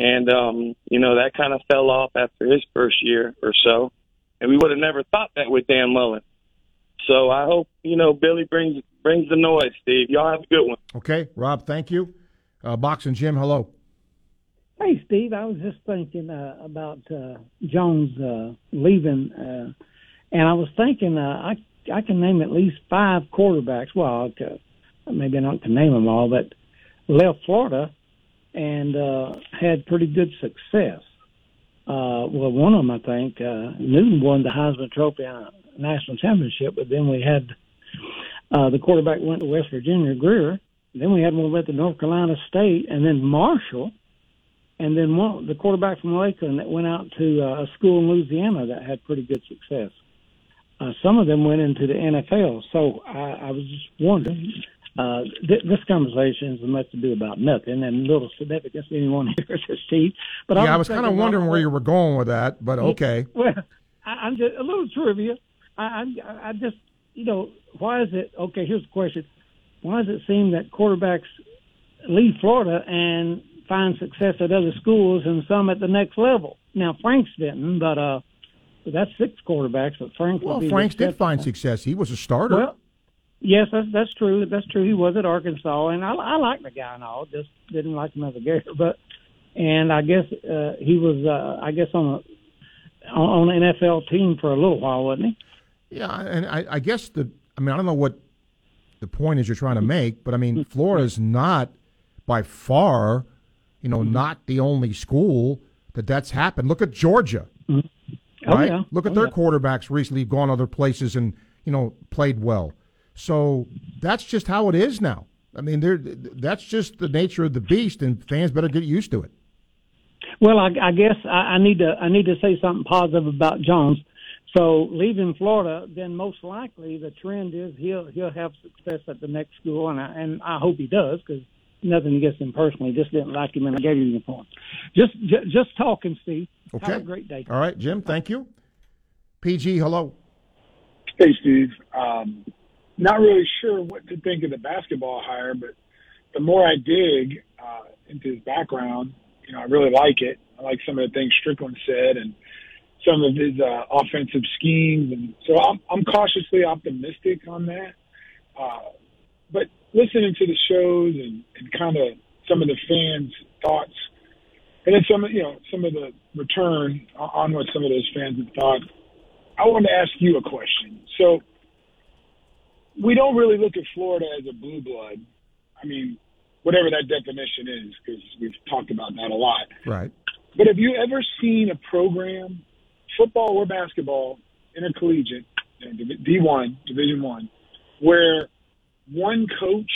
and um, you know that kind of fell off after his first year or so, and we would have never thought that with Dan Mullen. So I hope you know Billy brings brings the noise. Steve, y'all have a good one. Okay, Rob, thank you. Uh, Boxing Jim, hello. Hey, Steve, I was just thinking uh, about uh, Jones uh, leaving, uh, and I was thinking uh, I I can name at least five quarterbacks. Well, uh, maybe I don't can name them all, but left Florida and uh, had pretty good success. Uh, well, one of them, I think, uh, Newton won the Heisman Trophy on a national championship, but then we had uh, the quarterback went to West Virginia, Grier. Then we had one went to North Carolina State, and then Marshall, and then one the quarterback from Lakeland that went out to uh, a school in Louisiana that had pretty good success. Uh, some of them went into the NFL. So I, I was just wondering. Uh, th- this conversation has much to do about nothing and little significance to anyone here, Steve. But yeah, I was, I was kind of wondering where you were going with that, but okay. Well, I, I'm just a little trivia. I, I, I just, you know, why is it? Okay, here's the question: Why does it seem that quarterbacks leave Florida and find success at other schools and some at the next level? Now Franks didn't, but uh, that's six quarterbacks. But Frank. Well, Franks did find success. He was a starter. Well, yes, that's that's true. That's true. He was at Arkansas, and I, I like the guy and all. Just didn't like him as a Gator, but and I guess uh, he was. Uh, I guess on a on an NFL team for a little while, wasn't he? Yeah, and I, I guess the I mean I don't know what the point is you're trying to make, but I mean Florida's not by far, you know, not the only school that that's happened. Look at Georgia, Oh, right? yeah. Look at Oh, their yeah. quarterbacks recently gone other places and you know played well. So that's just how it is now. I mean, that's just the nature of the beast, and fans better get used to it. Well, I, I guess I, I need to I need to say something positive about Jones. So leaving Florida, then most likely the trend is he'll he'll have success at the next school, and I, and I hope he does because nothing against him personally, just didn't like him in a Gator uniform. Just j- just talking, Steve. Okay. Have a great day. All right, Jim. Thank you. PG, hello. Hey, Steve. Um, not really sure what to think of the basketball hire, but the more I dig uh, into his background, you know, I really like it. I like some of the things Stricklin said and some of his uh, offensive schemes, and so I'm, I'm cautiously optimistic on that. Uh, but listening to the shows and, and kind of some of the fans' thoughts, and then some you know some of the return on what some of those fans have thought. I want to ask you a question. So we don't really look at Florida as a blue blood. I mean, whatever that definition is, because we've talked about that a lot. Right. But have you ever seen a program, football or basketball, intercollegiate, know, D1, Division One, where one coach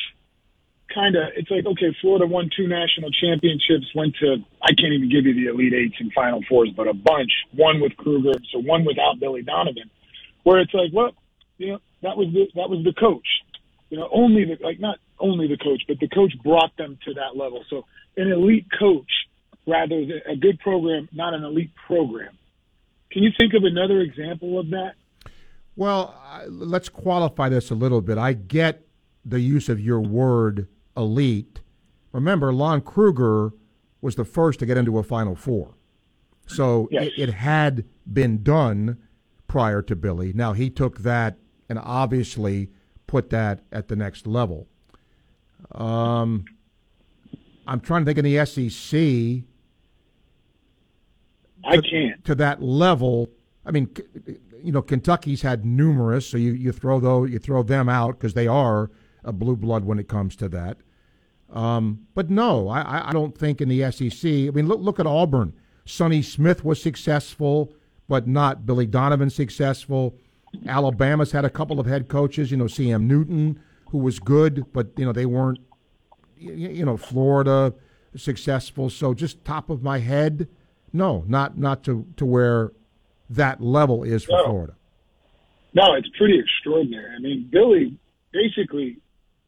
kind of it's like okay, Florida won two national championships, went to I can't even give you the Elite Eights and Final Fours, but a bunch. One with Kruger, so one without Billy Donovan, where it's like, well, you know, that was the that was the coach. You know, only the like not only the coach, but the coach brought them to that level. So an elite coach rather than a good program, not an elite program. Can you think of another example of that? Well, let's qualify this a little bit. I get the use of your word elite. Remember, Lon Kruger was the first to get into a Final Four. So Yes. it, it had been done prior to Billy. Now he took that and obviously put that at the next level. Um, I'm trying to think in the SEC. I to, can't. to that level. I mean, you know, Kentucky's had numerous, so you, you throw those you throw them out because they are a blue blood when it comes to that. Um, but no, I- I, I don't think in the SEC. I mean, look look at Auburn. Sonny Smith was successful, but not Billy Donovan successful. Alabama's had a couple of head coaches, you know, C.M. Newton, who was good, but you know they weren't. You know, Florida successful. So just top of my head, no, not not to to where that level is for No. Florida. No, it's pretty extraordinary. I mean, Billy basically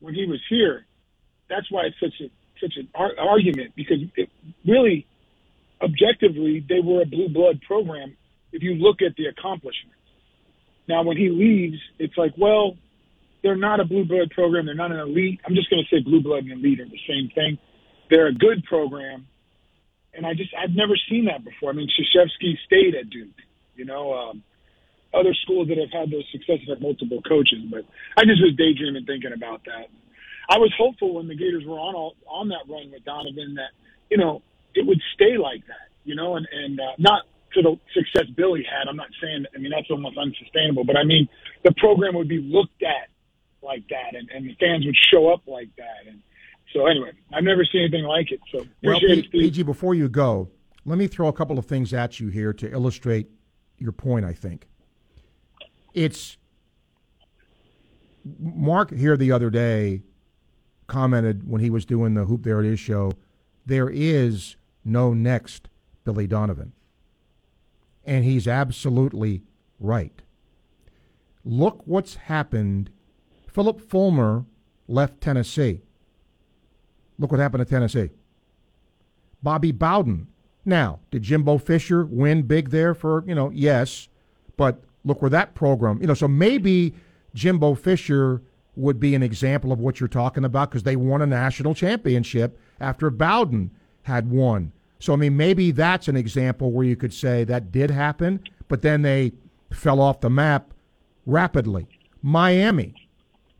when he was here, that's why it's such a such an ar- argument because it really, objectively, they were a blue blood program. If you look at the accomplishments, now when he leaves, it's like, well, they're not a blue blood program. They're not an elite. I'm just going to say blue blood and elite are the same thing. They're a good program, and I just I've never seen that before. I mean, Krzyzewski stayed at Duke. You know, um, other schools that have had those successes have multiple coaches, but I just was daydreaming thinking about that. I was hopeful when the Gators were on all, on that run with Donovan that you know it would stay like that. You know, and and uh, not to the success Billy had. I'm not saying. I mean, that's almost unsustainable. But I mean, the program would be looked at like that, and, and the fans would show up like that. And so, anyway, I've never seen anything like it. So, Well, P- PG, before you go, let me throw a couple of things at you here to illustrate your point. I think it's Mark here the other day commented when he was doing the Hoop There It Is show. There is no next Billy Donovan, and he's absolutely right. Look what's happened. Philip Fulmer left Tennessee. Look what happened to Tennessee. Bobby Bowden. Now, did Jimbo Fisher win big there for, you know, yes, but look where that program, you know, so maybe Jimbo Fisher would be an example of what you're talking about because they won a national championship after Bowden had won. So, I mean, maybe that's an example where you could say that did happen, but then they fell off the map rapidly. Miami,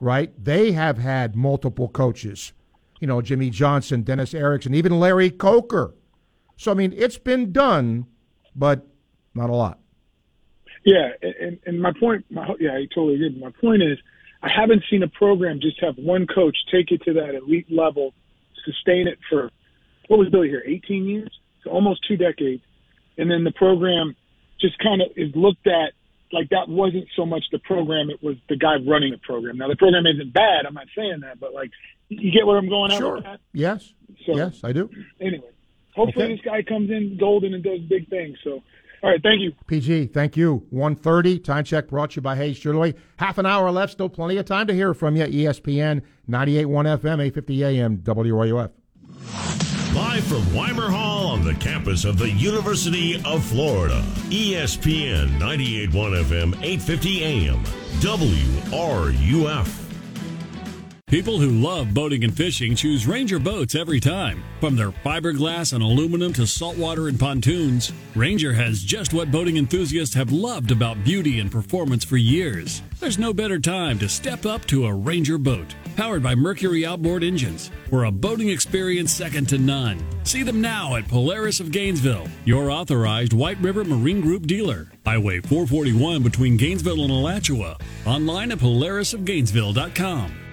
right? They have had multiple coaches. You know, Jimmy Johnson, Dennis Erickson, even Larry Coker. So I mean, it's been done, but not a lot. Yeah, and, and my point, my, yeah, I totally agree. My point is, I haven't seen a program just have one coach take it to that elite level, sustain it for what was Billy here, 18 years, so almost two decades, and then the program just kind of is looked at like that wasn't so much the program; it was the guy running the program. Now the program isn't bad. I'm not saying that, but like you get where I'm going at Sure. Yes. So- yes, I do. Anyway, hopefully Okay. this guy comes in golden and does big things. So, all right, thank you. PG, thank you. 130, time check brought to you by Hayes Jewelry. Half an hour left, still plenty of time to hear from you. ESPN 98.1 FM, 850 AM, WRUF. Live from Weimer Hall on the campus of the University of Florida. ESPN 98.1 FM, 850 AM, WRUF. People who love boating and fishing choose Ranger boats every time. From their fiberglass and aluminum to saltwater and pontoons, Ranger has just what boating enthusiasts have loved about beauty and performance for years. There's no better time to step up to a Ranger boat. Powered by Mercury outboard engines, for a boating experience second to none. See them now at Polaris of Gainesville, your authorized White River Marine Group dealer. Highway 441 between Gainesville and Alachua. Online at polarisofgainesville.com.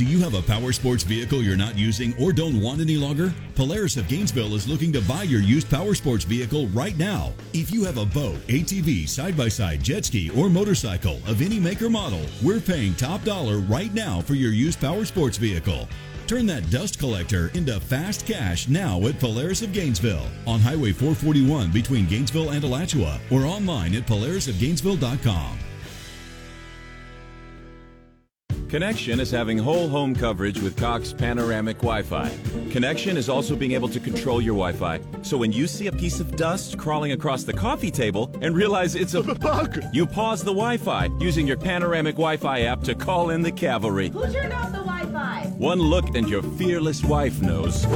Do you have a power sports vehicle you're not using or don't want any longer? Polaris of Gainesville is looking to buy your used power sports vehicle right now. If you have a boat, ATV, side by side, jet ski, or motorcycle of any make or model, we're paying top dollar right now for your used power sports vehicle. Turn that dust collector into fast cash now at Polaris of Gainesville on Highway 441 between Gainesville and Alachua or online at polarisofgainesville.com. Connection is having whole home coverage with Cox Panoramic Wi Fi. Connection is also being able to control your Wi Fi. So when you see a piece of dust crawling across the coffee table and realize it's a bug, you pause the Wi Fi using your Panoramic Wi Fi app to call in the cavalry. Who turned off the Wi-Fi? One look and your fearless wife knows.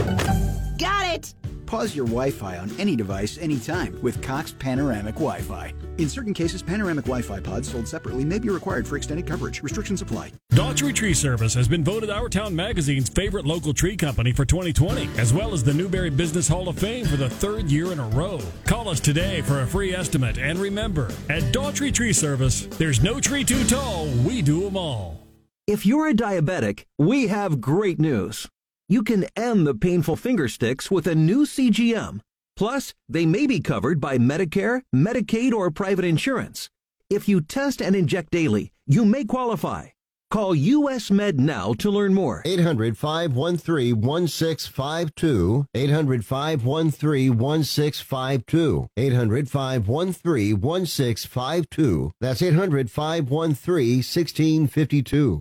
Got it. Pause your Wi Fi on any device anytime with Cox Panoramic Wi Fi. In certain cases, panoramic Wi Fi pods sold separately may be required for extended coverage. Restrictions apply. Daughtry Tree Service has been voted Our Town Magazine's favorite local tree company for 2020, as well as the Newberry Business Hall of Fame for the third year in a row. Call us today for a free estimate, and remember, at Daughtry Tree Service, there's no tree too tall, we do them all. If you're a diabetic, we have great news. You can end the painful finger sticks with a new CGM. Plus, they may be covered by Medicare, Medicaid, or private insurance. If you test and inject daily, you may qualify. Call US Med now to learn more. 800 513 1652. 800 513 1652. 800 513 1652. That's 800 513 1652.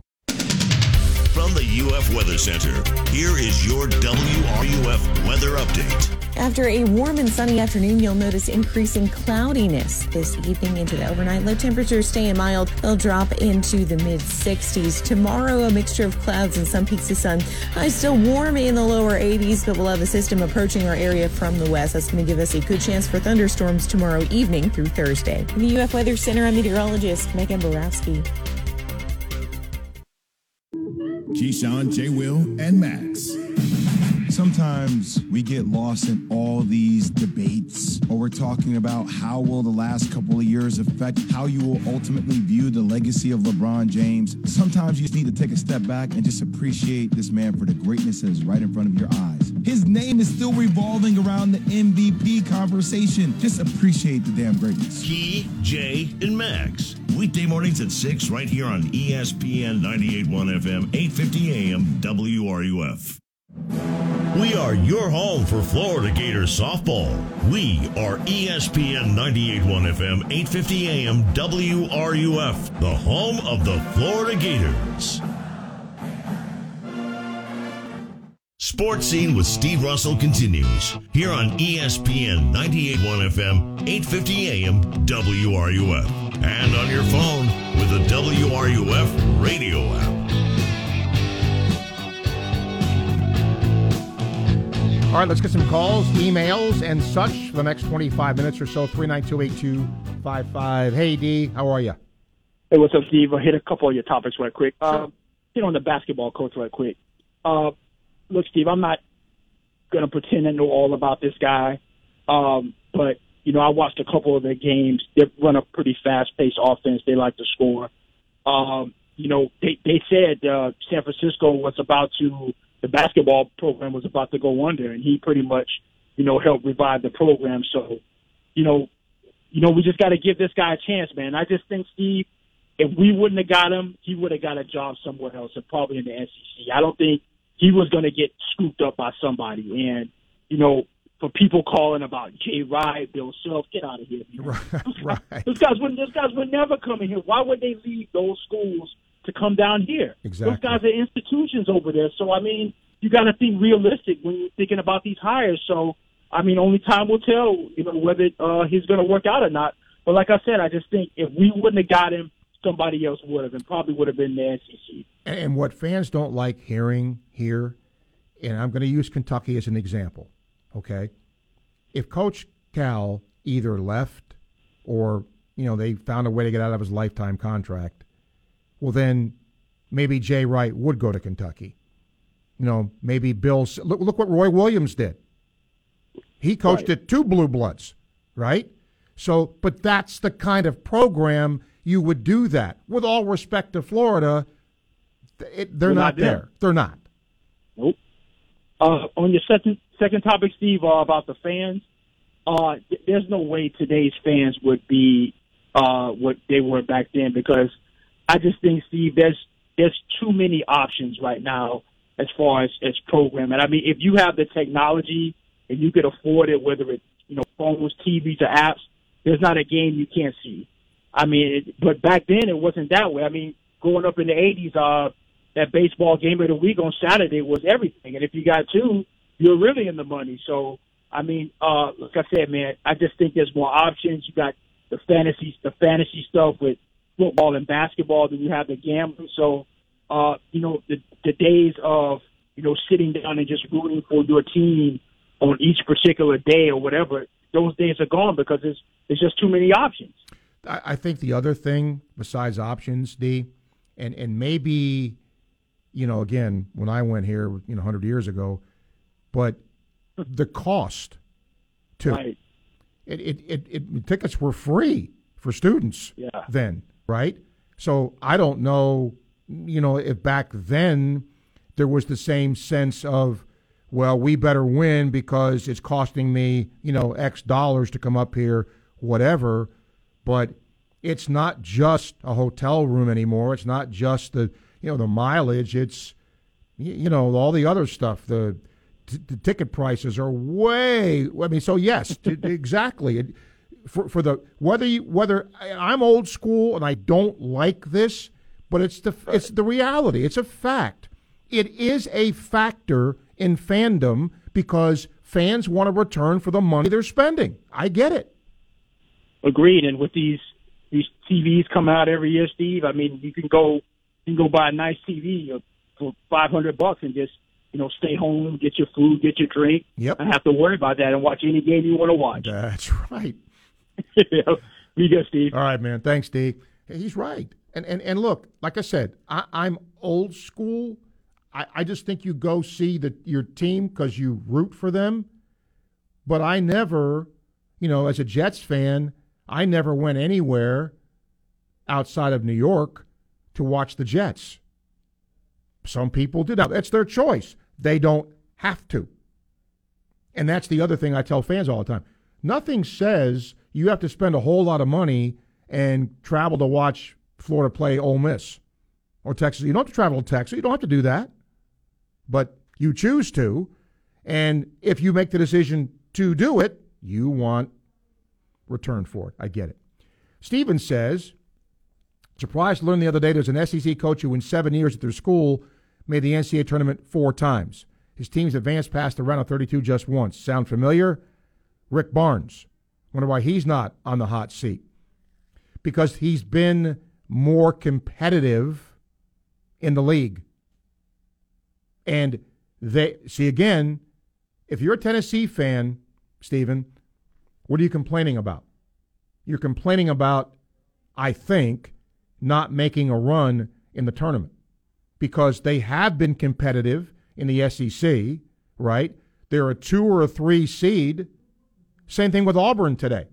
The UF Weather Center, here is your WRUF weather update. After a warm and sunny afternoon, you'll notice increasing cloudiness this evening into the overnight. Low temperatures staying mild. They'll drop into the mid 60s. Tomorrow, a mixture of clouds and some peaks of sun. Highs still warm in the lower 80s, but we'll have a system approaching our area from the west. That's going to give us a good chance for thunderstorms tomorrow evening through Thursday. The UF Weather Center, I'm meteorologist Megan Borowski. Keyshawn, J. Will, and Max. Sometimes we get lost in all these debates, or we're talking about how will the last couple of years affect how you will ultimately view the legacy of LeBron James. Sometimes you just need to take a step back and just appreciate this man for the greatness that is right in front of your eyes. His name is still revolving around the MVP conversation. Just appreciate the damn greatness. Key, Jay, and Max. Weekday mornings at 6 right here on ESPN 98.1 FM, 850 AM, WRUF. We are your home for Florida Gators softball. We are ESPN 98.1 FM, 850 AM, WRUF, the home of the Florida Gators. Sports Scene with Steve Russell continues here on ESPN 98.1 FM, 850 AM, WRUF, and on your phone with the WRUF radio app. All right, let's get some calls, emails, and such for the next 25 minutes or so. 3928255. Hey, D, how are you? Hey, what's up, Steve? I'll hit a couple of your topics right quick. Uh, hit on the basketball coach right quick. Uh, look, Steve, I'm not going to pretend I know all about this guy, um, but, you know, I watched a couple of their games. They run a pretty fast-paced offense. They like to score. Um, you know, they, they said uh, San Francisco was about to – the basketball program was about to go under, and he pretty much, you know, helped revive the program. So, you know, you know, we just got to give this guy a chance, man. I just think Steve, if we wouldn't have got him, he would have got a job somewhere else, and probably in the SEC. I don't think he was going to get scooped up by somebody. And you know, for people calling about Jay Wright, Bill Self, get out of here. Man. Right. Those guys would those guys would never come in here. Why would they leave those schools to come down here? Exactly. Those guys are institutions over there. So I mean, you got to think realistic when you're thinking about these hires. So I mean, only time will tell, you know, whether uh, he's going to work out or not. But like I said, I just think if we wouldn't have got him, somebody else would have, and probably would have been the SEC. And what fans don't like hearing here, and I'm going to use Kentucky as an example, okay? If Coach Cal either left or, you know, they found a way to get out of his lifetime contract, well, then maybe Jay Wright would go to Kentucky. You know, maybe Bill. Look, look what Roy Williams did. He coached Right. at two blue bloods, right? So, but that's the kind of program you would do that. With all respect to Florida, it, they're, not, not there. there. They're not. Nope. Uh, on your second second topic, Steve, uh, about the fans, uh, th- there's no way today's fans would be uh, what they were back then because I just think, Steve, there's there's too many options right now as far as as programming. I mean, if you have the technology and you could afford it, whether it's you know phones, TVs, or apps, there's not a game you can't see. I mean, it, but back then it wasn't that way. I mean, growing up in the '80s, uh, that baseball game of the week on Saturday was everything, and if you got two, you're really in the money. So, I mean, uh, like I said, man, I just think there's more options. You got the fantasy, the fantasy stuff with football and basketball. Then you have the gambling. So, uh, you know, the the days of you know sitting down and just rooting for your team on each particular day or whatever, those days are gone because there's there's just too many options. I, I think the other thing besides options, D, and and maybe, you know, again, when I went here, you know, hundred years ago, but the cost too. Right. It, it, it, it tickets were free for students Yeah. then, right? So I don't know, you know, if back then there was the same sense of, well, we better win because it's costing me, you know, X dollars to come up here, whatever. But it's not just a hotel room anymore. It's not just the, you know, the mileage. It's, you know, all the other stuff. The, t- the ticket prices are way. I mean, so yes, t- exactly. It, for for the whether you whether I'm old school and I don't like this, but it's the it's the reality. It's a fact. It is a factor in fandom because fans want to return for the money they're spending. I get it. Agreed. And with these these TVs come out every year, Steve, I mean, you can go you can go buy a nice TV for five hundred bucks and just you know stay home, get your food, get your drink, Yep. and have to worry about that and watch any game you want to watch. That's right. Be good, Steve. All right, man. Thanks, Steve. He's right. And and and look, like I said, I, I'm old school. I, I just think you go see the your team because you root for them. But I never, you know, as a Jets fan, I never went anywhere outside of New York to watch the Jets. Some people did. Now, that's their choice. They don't have to. And that's the other thing I tell fans all the time. Nothing says you have to spend a whole lot of money and travel to watch Florida play Ole Miss or Texas. You don't have to travel to Texas. You don't have to do that. But you choose to. And if you make the decision to do it, you want return for it. I get it. Steven says, surprised to learn the other day there's an SEC coach who in seven years at their school made the NCAA tournament four times. His team's advanced past the round of 32 just once. Sound familiar? Rick Barnes. Wonder why he's not on the hot seat. Because he's been more competitive in the league. And they see again, if you're a Tennessee fan, Stephen, what are you complaining about? You're complaining about, I think, not making a run in the tournament because they have been competitive in the SEC, right? They're a two or a three seed. Same thing with Auburn today,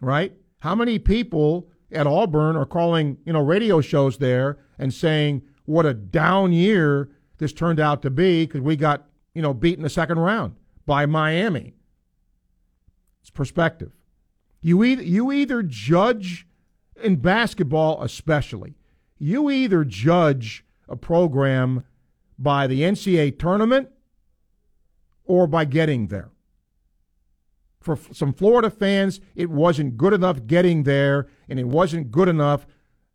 right? How many people at Auburn are calling, you know, radio shows there and saying what a down year this turned out to be because we got, you know, beat in the second round by Miami. It's perspective. You either you either judge in basketball especially, you either judge a program by the NCAA tournament or by getting there. For some Florida fans, it wasn't good enough getting there, and it wasn't good enough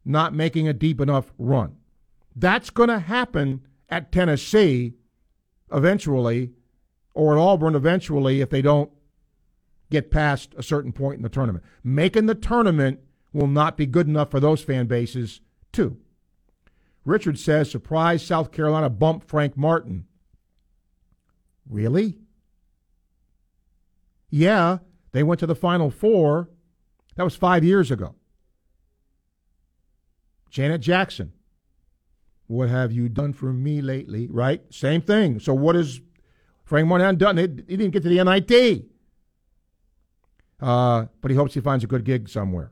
not making a deep enough run. That's going to happen at Tennessee eventually, or at Auburn eventually if they don't get past a certain point in the tournament. Making the tournament will not be good enough for those fan bases, too. Richard says, surprise, South Carolina bumped Frank Martin. Really? Yeah, they went to the Final Four. That was five years ago. Janet Jackson. What have you done for me lately? Right? Same thing. So what has Frank Martin done? He he didn't get to the NIT. Uh, but he hopes he finds a good gig somewhere.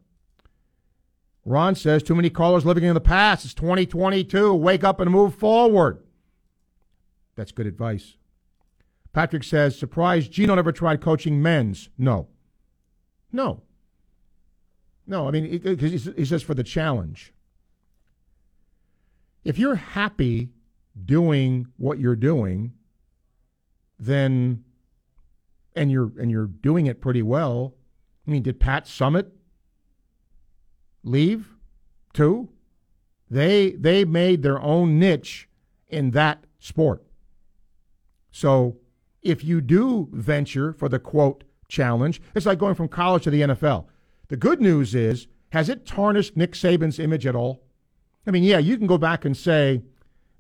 Ron says too many callers living in the past. It's 2022. Wake up and move forward. That's good advice. Patrick says, surprised Gino never tried coaching men's. No. No. No, I mean, because he says for the challenge. If you're happy doing what you're doing, then and you're and you're doing it pretty well. I mean, did Pat Summitt leave too? They they made their own niche in that sport. So if you do venture for the quote challenge, it's like going from college to the NFL. The good news is, has it tarnished Nick Saban's image at all? I mean, yeah, you can go back and say,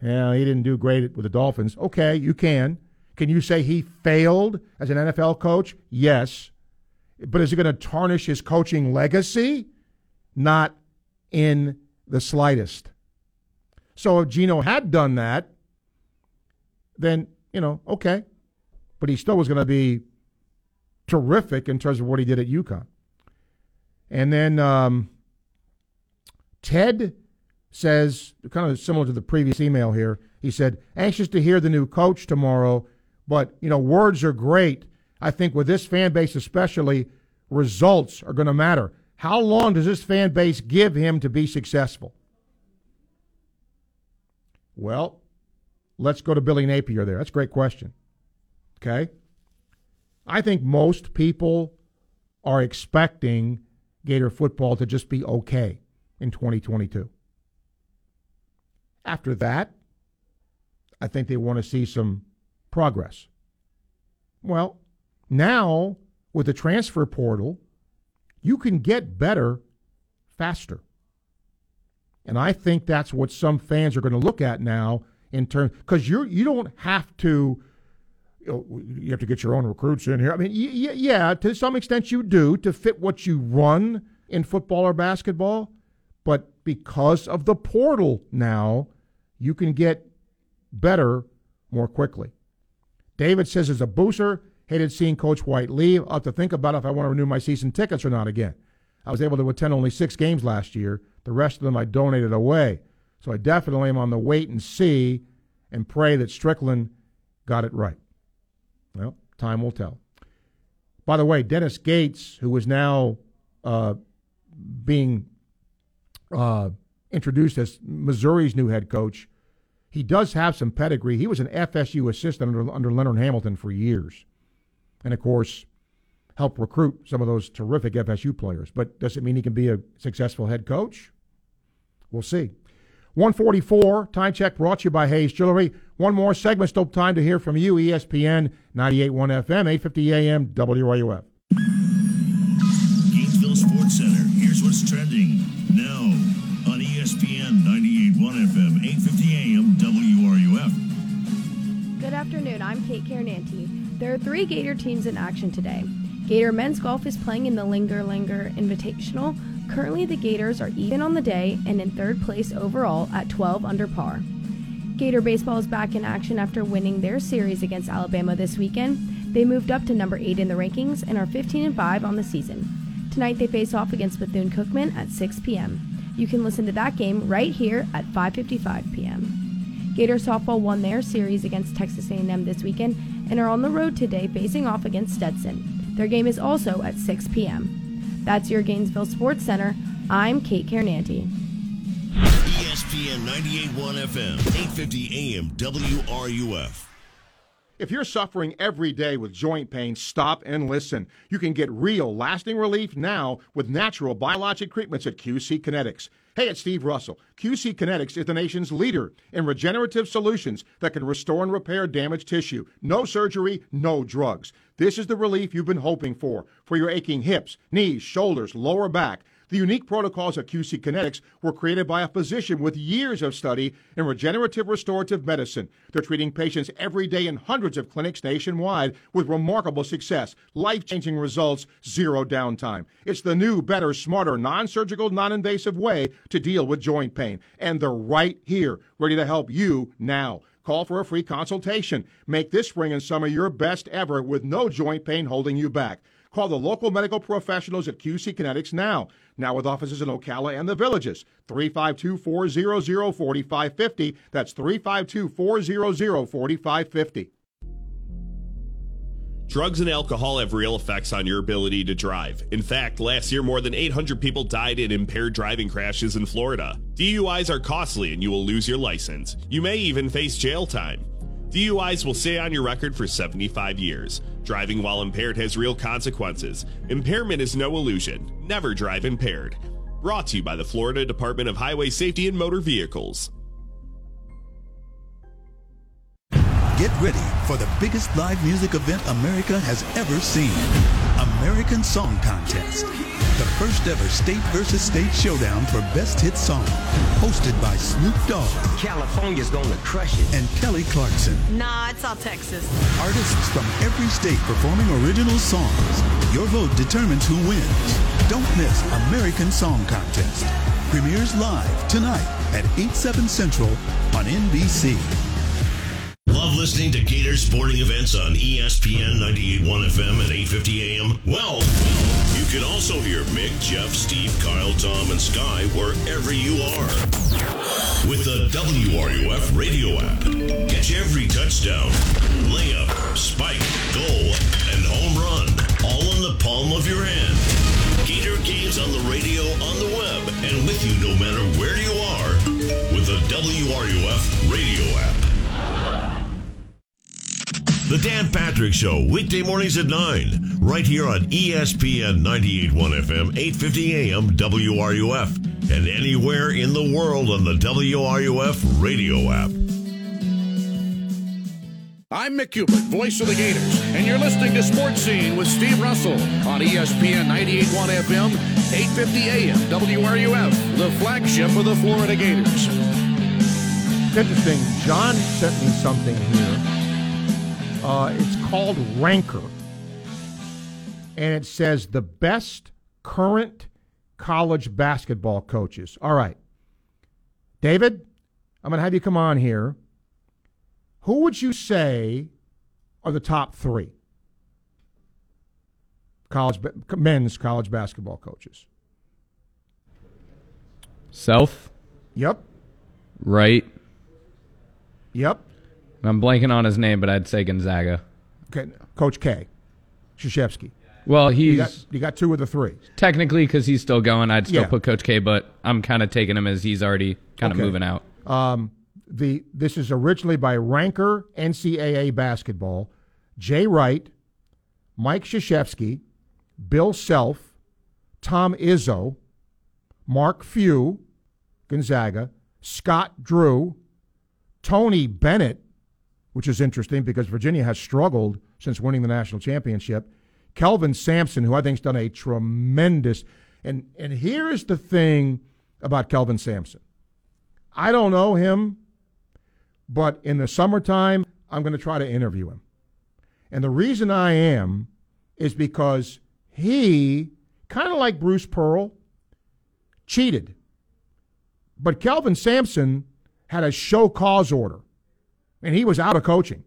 yeah, he didn't do great with the Dolphins. Okay, you can. Can you say he failed as an NFL coach? Yes. But is it going to tarnish his coaching legacy? Not in the slightest. So if Gino had done that, then, you know, okay. But he still was going to be terrific in terms of what he did at UConn. And then um, Ted says, kind of similar to the previous email here, he said, anxious to hear the new coach tomorrow, but, you know, words are great. I think with this fan base especially, results are going to matter. How long does this fan base give him to be successful? Well, let's go to Billy Napier there. That's a great question. Okay? I think most people are expecting Gator football to just be okay in 2022. After that, I think they want to see some progress. Well, now with the transfer portal, you can get better faster. And I think that's what some fans are going to look at now in terms because you you don't have to you, have to get your own recruits in here. I mean, y- yeah, to some extent you do to fit what you run in football or basketball, but because of the portal now, you can get better more quickly. David says as a booster, hated seeing Coach White leave. I'll have to think about if I want to renew my season tickets or not again. I was able to attend only six games last year. The rest of them I donated away. So I definitely am on the wait and see and pray that Stricklin got it right. Well, time will tell. By the way, Dennis Gates, who is now uh, being uh, introduced as Missouri's new head coach, he does have some pedigree. He was an FSU assistant under, under Leonard Hamilton for years. And of course, helped recruit some of those terrific FSU players. But does it mean he can be a successful head coach? We'll see. 144, time check brought to you by Hayes Jewelry. One more segment, still time to hear from you, ESPN 98.1 FM, 850 AM, WRUF. Gainesville Sports Center. Here's what's trending now on ESPN 98.1 FM, 850 AM, WRUF. Good afternoon. I'm Kate Carinanti. There are three Gator teams in action today. Gator men's golf is playing in the Linger Longer Invitational. Currently, the Gators are even on the day and in third place overall at 12 under par. Gator baseball is back in action after winning their series against Alabama this weekend. They moved up to number 8 in the rankings and are 15 and 5 on the season. Tonight they face off against Bethune Cookman at 6 p.m. You can listen to that game right here at 5:55 p.m. Gator softball won their series against Texas A&M this weekend and are on the road today facing off against Stetson. Their game is also at 6 p.m. That's your Gainesville Sports Center. I'm Kate Carnanti. ESPN 98.1 FM, 850 AM, WRUF. If you're suffering every day with joint pain, stop and listen. You can get real, lasting relief now with natural biologic treatments at QC Kinetics. Hey, it's Steve Russell. QC Kinetics is the nation's leader in regenerative solutions that can restore and repair damaged tissue. No surgery, no drugs. This is the relief you've been hoping for for your aching hips, knees, shoulders, lower back. The unique protocols at QC Kinetics were created by a physician with years of study in regenerative restorative medicine. They're treating patients every day in hundreds of clinics nationwide with remarkable success, life changing results, zero downtime. It's the new, better, smarter, non surgical, non invasive way to deal with joint pain. And they're right here, ready to help you now. Call for a free consultation. Make this spring and summer your best ever with no joint pain holding you back. Call the local medical professionals at QC Kinetics now. Now with offices in Ocala and the Villages. 352-400-4550. That's 352-400-4550. Drugs and alcohol have real effects on your ability to drive. In fact, last year more than 800 people died in impaired driving crashes in Florida. DUIs are costly and you will lose your license. You may even face jail time. DUIs will stay on your record for 75 years. Driving while impaired has real consequences. Impairment is no illusion. Never drive impaired. Brought to you by the Florida Department of Highway Safety and Motor Vehicles. Get ready for the biggest live music event America has ever seen. American Song Contest. The first ever state versus state showdown for best hit song. Hosted by Snoop Dogg. California's gonna crush it. And Kelly Clarkson. Nah, it's all Texas. Artists from every state performing original songs. Your vote determines who wins. Don't miss American Song Contest. Premieres live tonight at 8, 7 Central on NBC. Love listening to Gator sporting events on ESPN 98.1 FM at 8:50 a.m. Well, you can also hear Mick, Jeff, Steve, Kyle, Tom, and Sky wherever you are with the WRUF radio app. Catch every touchdown, layup, spike, goal, and home run all in the palm of your hand. Gator games on the radio, on the web, and with you no matter where you are with the WRUF radio app. The Dan Patrick Show, weekday mornings at 9, right here on ESPN 98.1 FM, 850 AM, WRUF, and anywhere in the world on the WRUF radio app. I'm Mick Hubert, voice of the Gators, and you're listening to Sports Scene with Steve Russell on ESPN 98.1 FM, 850 AM, WRUF, the flagship of the Florida Gators. Interesting. John sent me something here. Uh, it's called Ranker. And it says the best current college basketball coaches. All right. David, I'm going to have you come on here. Who would you say are the top three college men's college basketball coaches? Self. Yep. Right. Yep. I'm blanking on his name, but I'd say Gonzaga. Okay, Coach K, Krzyzewski. Well, he's you got, you got two of the three. technically because he's still going. I'd still Yeah. put Coach K, but I'm kind of taking him as he's already kind of Okay. moving out. Um, the this is originally by Ranker NCAA basketball. Jay Wright, Mike Krzyzewski, Bill Self, Tom Izzo, Mark Few, Gonzaga, Scott Drew, Tony Bennett, which is interesting because Virginia has struggled since winning the national championship. Kelvin Sampson, who I think's done a tremendous and and here is the thing about Kelvin Sampson. I don't know him, but in the summertime, I'm going to try to interview him. And the reason I am is because he, kind of like Bruce Pearl, cheated. But Kelvin Sampson had a show cause order, and he was out of coaching.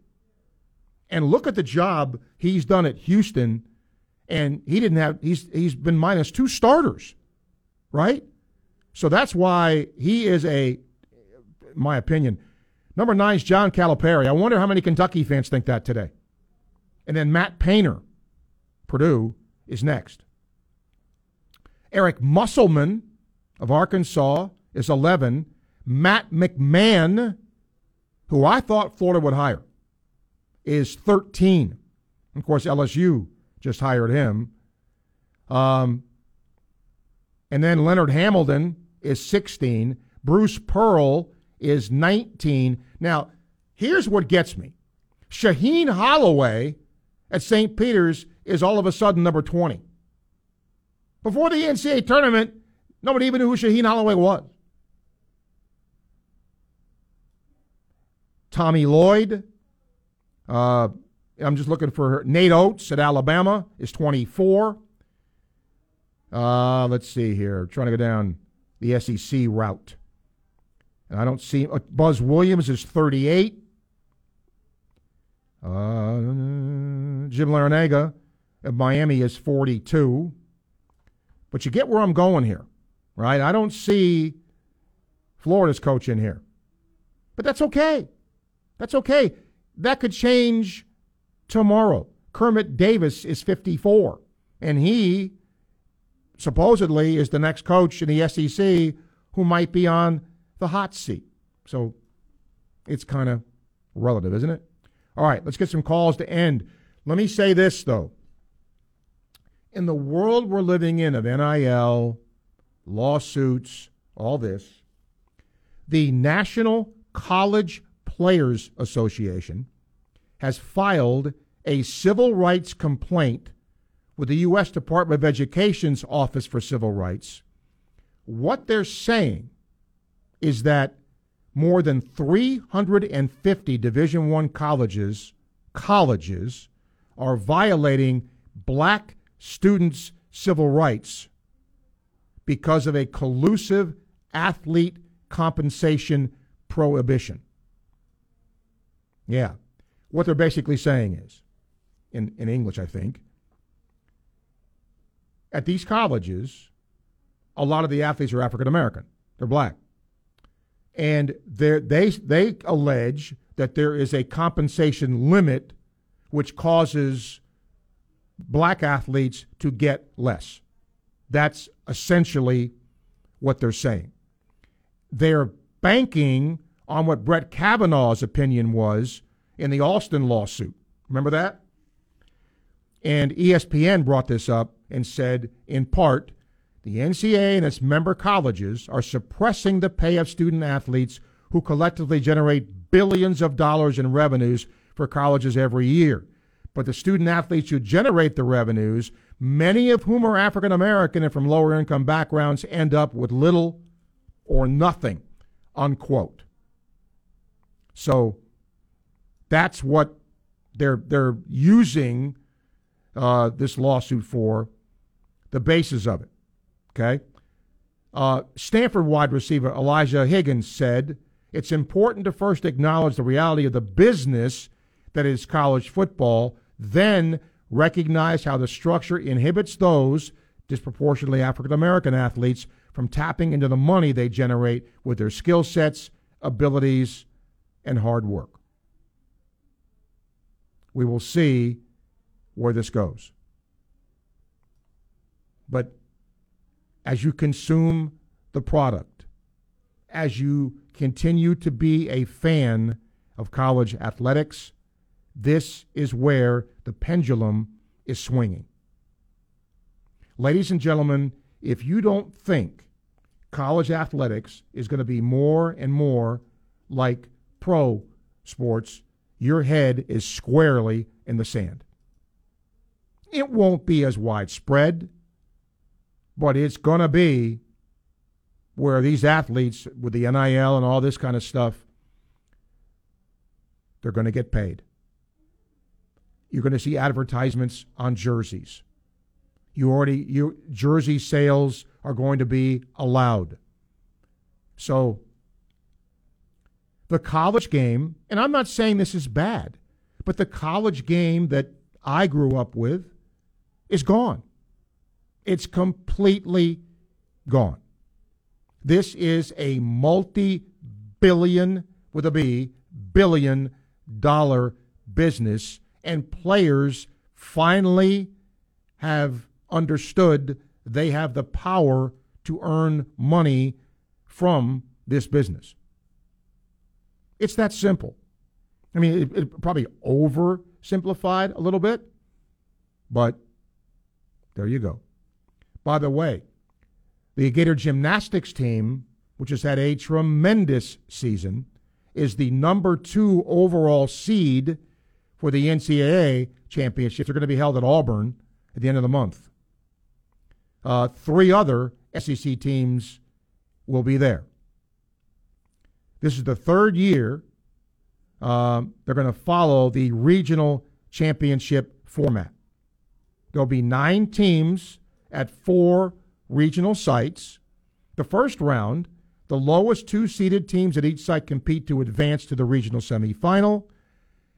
And look at the job he's done at Houston, and he didn't have he's he's been minus two starters, right? So that's why he is a, my opinion. Number nine is John Calipari. I wonder how many Kentucky fans think that today. And then Matt Painter, Purdue, is next. Eric Musselman of Arkansas is 11. Matt McMahon, who I thought Florida would hire, is 13. Of course, LSU just hired him. Um, and then Leonard Hamilton is 16. Bruce Pearl is 19. Now, here's what gets me Shaheen Holloway at St. Peter's is all of a sudden number 20. Before the NCAA tournament, nobody even knew who Shaheen Holloway was. Tommy Lloyd. Uh, I'm just looking for. Nate Oats at Alabama is 24. Uh, let's see here. Trying to go down the SEC route. And I don't see uh, Buzz Williams is 38. Uh, Jim Larranaga of Miami is 42. But you get where I'm going here, right? I don't see Florida's coach in here. But that's okay. That's okay. That could change tomorrow. Kermit Davis is 54, and he supposedly is the next coach in the SEC who might be on the hot seat. So it's kind of relative, isn't it? All right, let's get some calls to end. Let me say this, though. In the world we're living in of NIL, lawsuits, all this, the National College Players Association has filed a civil rights complaint with the U.S. Department of Education's Office for Civil Rights, what they're saying is that more than 350 Division One colleges colleges are violating black students' civil rights because of a collusive athlete compensation prohibition. Yeah. What they're basically saying is, in, in English, I think, at these colleges, a lot of the athletes are African American. They're black. And they they allege that there is a compensation limit which causes black athletes to get less. That's essentially what they're saying. They're banking on what Brett Kavanaugh's opinion was in the Alston lawsuit. Remember that? And ESPN brought this up and said, in part, the NCAA and its member colleges are suppressing the pay of student athletes who collectively generate billions of dollars in revenues for colleges every year. But the student athletes who generate the revenues, many of whom are African American and from lower income backgrounds, end up with little or nothing, unquote. So that's what they're they're using uh, this lawsuit for, the basis of it. Okay. Uh, Stanford wide receiver Elijah Higgins said, It's important to first acknowledge the reality of the business that is college football, then recognize how the structure inhibits those, disproportionately African American athletes, from tapping into the money they generate with their skill sets, abilities, and hard work. We will see where this goes. But as you consume the product, as you continue to be a fan of college athletics, this is where the pendulum is swinging. Ladies and gentlemen, if you don't think college athletics is going to be more and more like pro sports, your head is squarely in the sand. It won't be as widespread, but it's going to be where these athletes with the NIL and all this kind of stuff, they're going to get paid. You're going to see advertisements on jerseys. You already you jersey sales are going to be allowed. So the college game, and I'm not saying this is bad, but the college game that I grew up with is gone. It's completely gone. This is a multi billion, with a B, billion dollar business, and players finally have understood they have the power to earn money from this business. It's that simple. I mean, it, it probably oversimplified a little bit, but there you go. By the way, the Gator gymnastics team, which has had a tremendous season, is the number two overall seed for the NCAA championships. They're going to be held at Auburn at the end of the month. Uh, three other SEC teams will be there. This is the third year um, they're going to follow the regional championship format. There'll be nine teams at four regional sites. The first round, the lowest two seeded teams at each site compete to advance to the regional semifinal.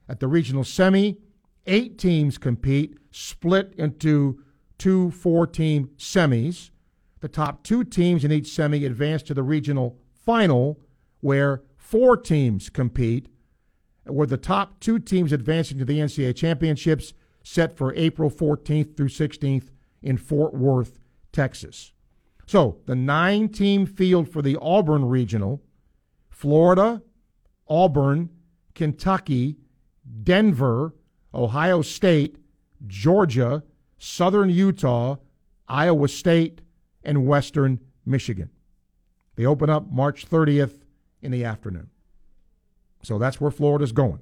At the regional semi, eight teams compete, split into two four team semis. The top two teams in each semi advance to the regional final, where four teams compete, where the top two teams advancing to the NCAA championships set for April 14th through 16th in Fort Worth, Texas. So the nine team field for the Auburn Regional Florida, Auburn, Kentucky, Denver, Ohio State, Georgia, Southern Utah, Iowa State, and Western Michigan. They open up March 30th in the afternoon. So that's where Florida's going.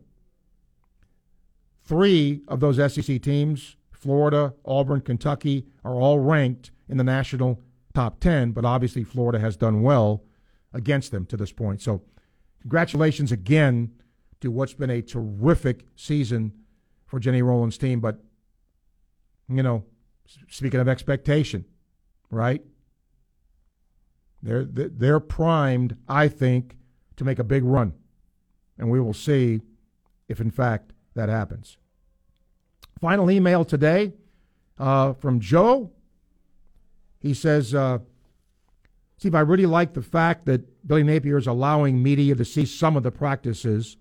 Three of those SEC teams Florida, Auburn, Kentucky are all ranked in the national top 10, but obviously Florida has done well against them to this point. So, congratulations again to what's been a terrific season for Jenny Rowland's team. But, you know, speaking of expectation, right? They're, they're primed, I think, to make a big run. And we will see if, in fact, that happens. Final email today uh, from Joe. He says, uh, Steve, I really like the fact that Billy Napier is allowing media to see some of the practices.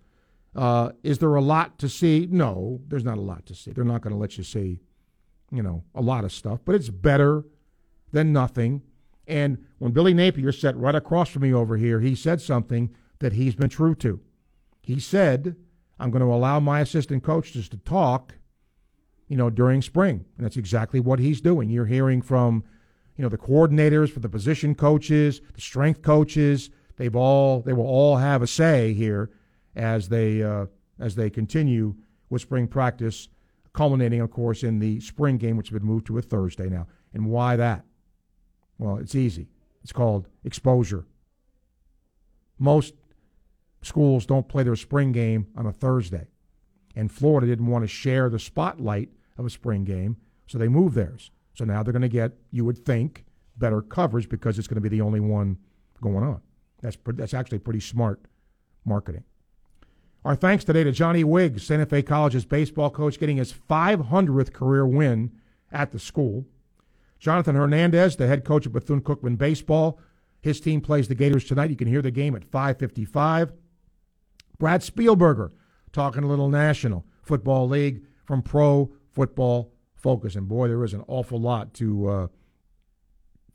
Uh, is there a lot to see? No, there's not a lot to see. They're not going to let you see, you know, a lot of stuff, but it's better than nothing. And when Billy Napier sat right across from me over here, he said something that he's been true to. He said, I'm going to allow my assistant coaches to talk, you know, during spring. And that's exactly what he's doing. You're hearing from, you know, the coordinators, for the position coaches, the strength coaches. They've all they will all have a say here as they uh, as they continue with spring practice, culminating, of course, in the spring game, which has been moved to a Thursday now. And why that? Well, it's easy. It's called exposure. Most schools don't play their spring game on a Thursday. And Florida didn't want to share the spotlight of a spring game, so they moved theirs. So now they're going to get, you would think, better coverage because it's going to be the only one going on. That's, that's actually pretty smart marketing. Our thanks today to Johnny Wiggs, Santa Fe College's baseball coach, getting his 500th career win at the school. Jonathan Hernandez, the head coach of Bethune Cookman Baseball. His team plays the Gators tonight. You can hear the game at 555. Brad Spielberger talking a little National Football League from Pro Football Focus. And boy, there is an awful lot to uh,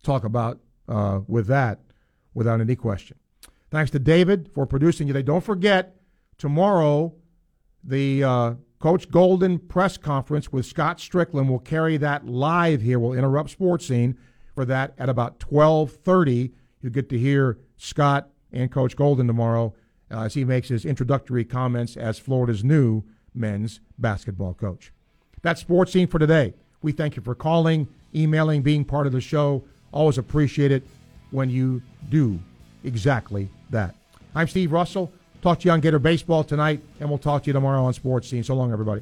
talk about uh, with that without any question. Thanks to David for producing today. Don't forget, tomorrow, the uh, Coach Golden press conference with Scott Stricklin will carry that live here. We'll interrupt Sports Scene for that at about 1230. You'll get to hear Scott and Coach Golden tomorrow uh, as he makes his introductory comments as Florida's new men's basketball coach. That's Sports Scene for today. We thank you for calling, emailing, being part of the show. Always appreciate it when you do exactly that. I'm Steve Russell. Talk to you on Gator Baseball tonight, and we'll talk to you tomorrow on Sports Scene. So long, everybody.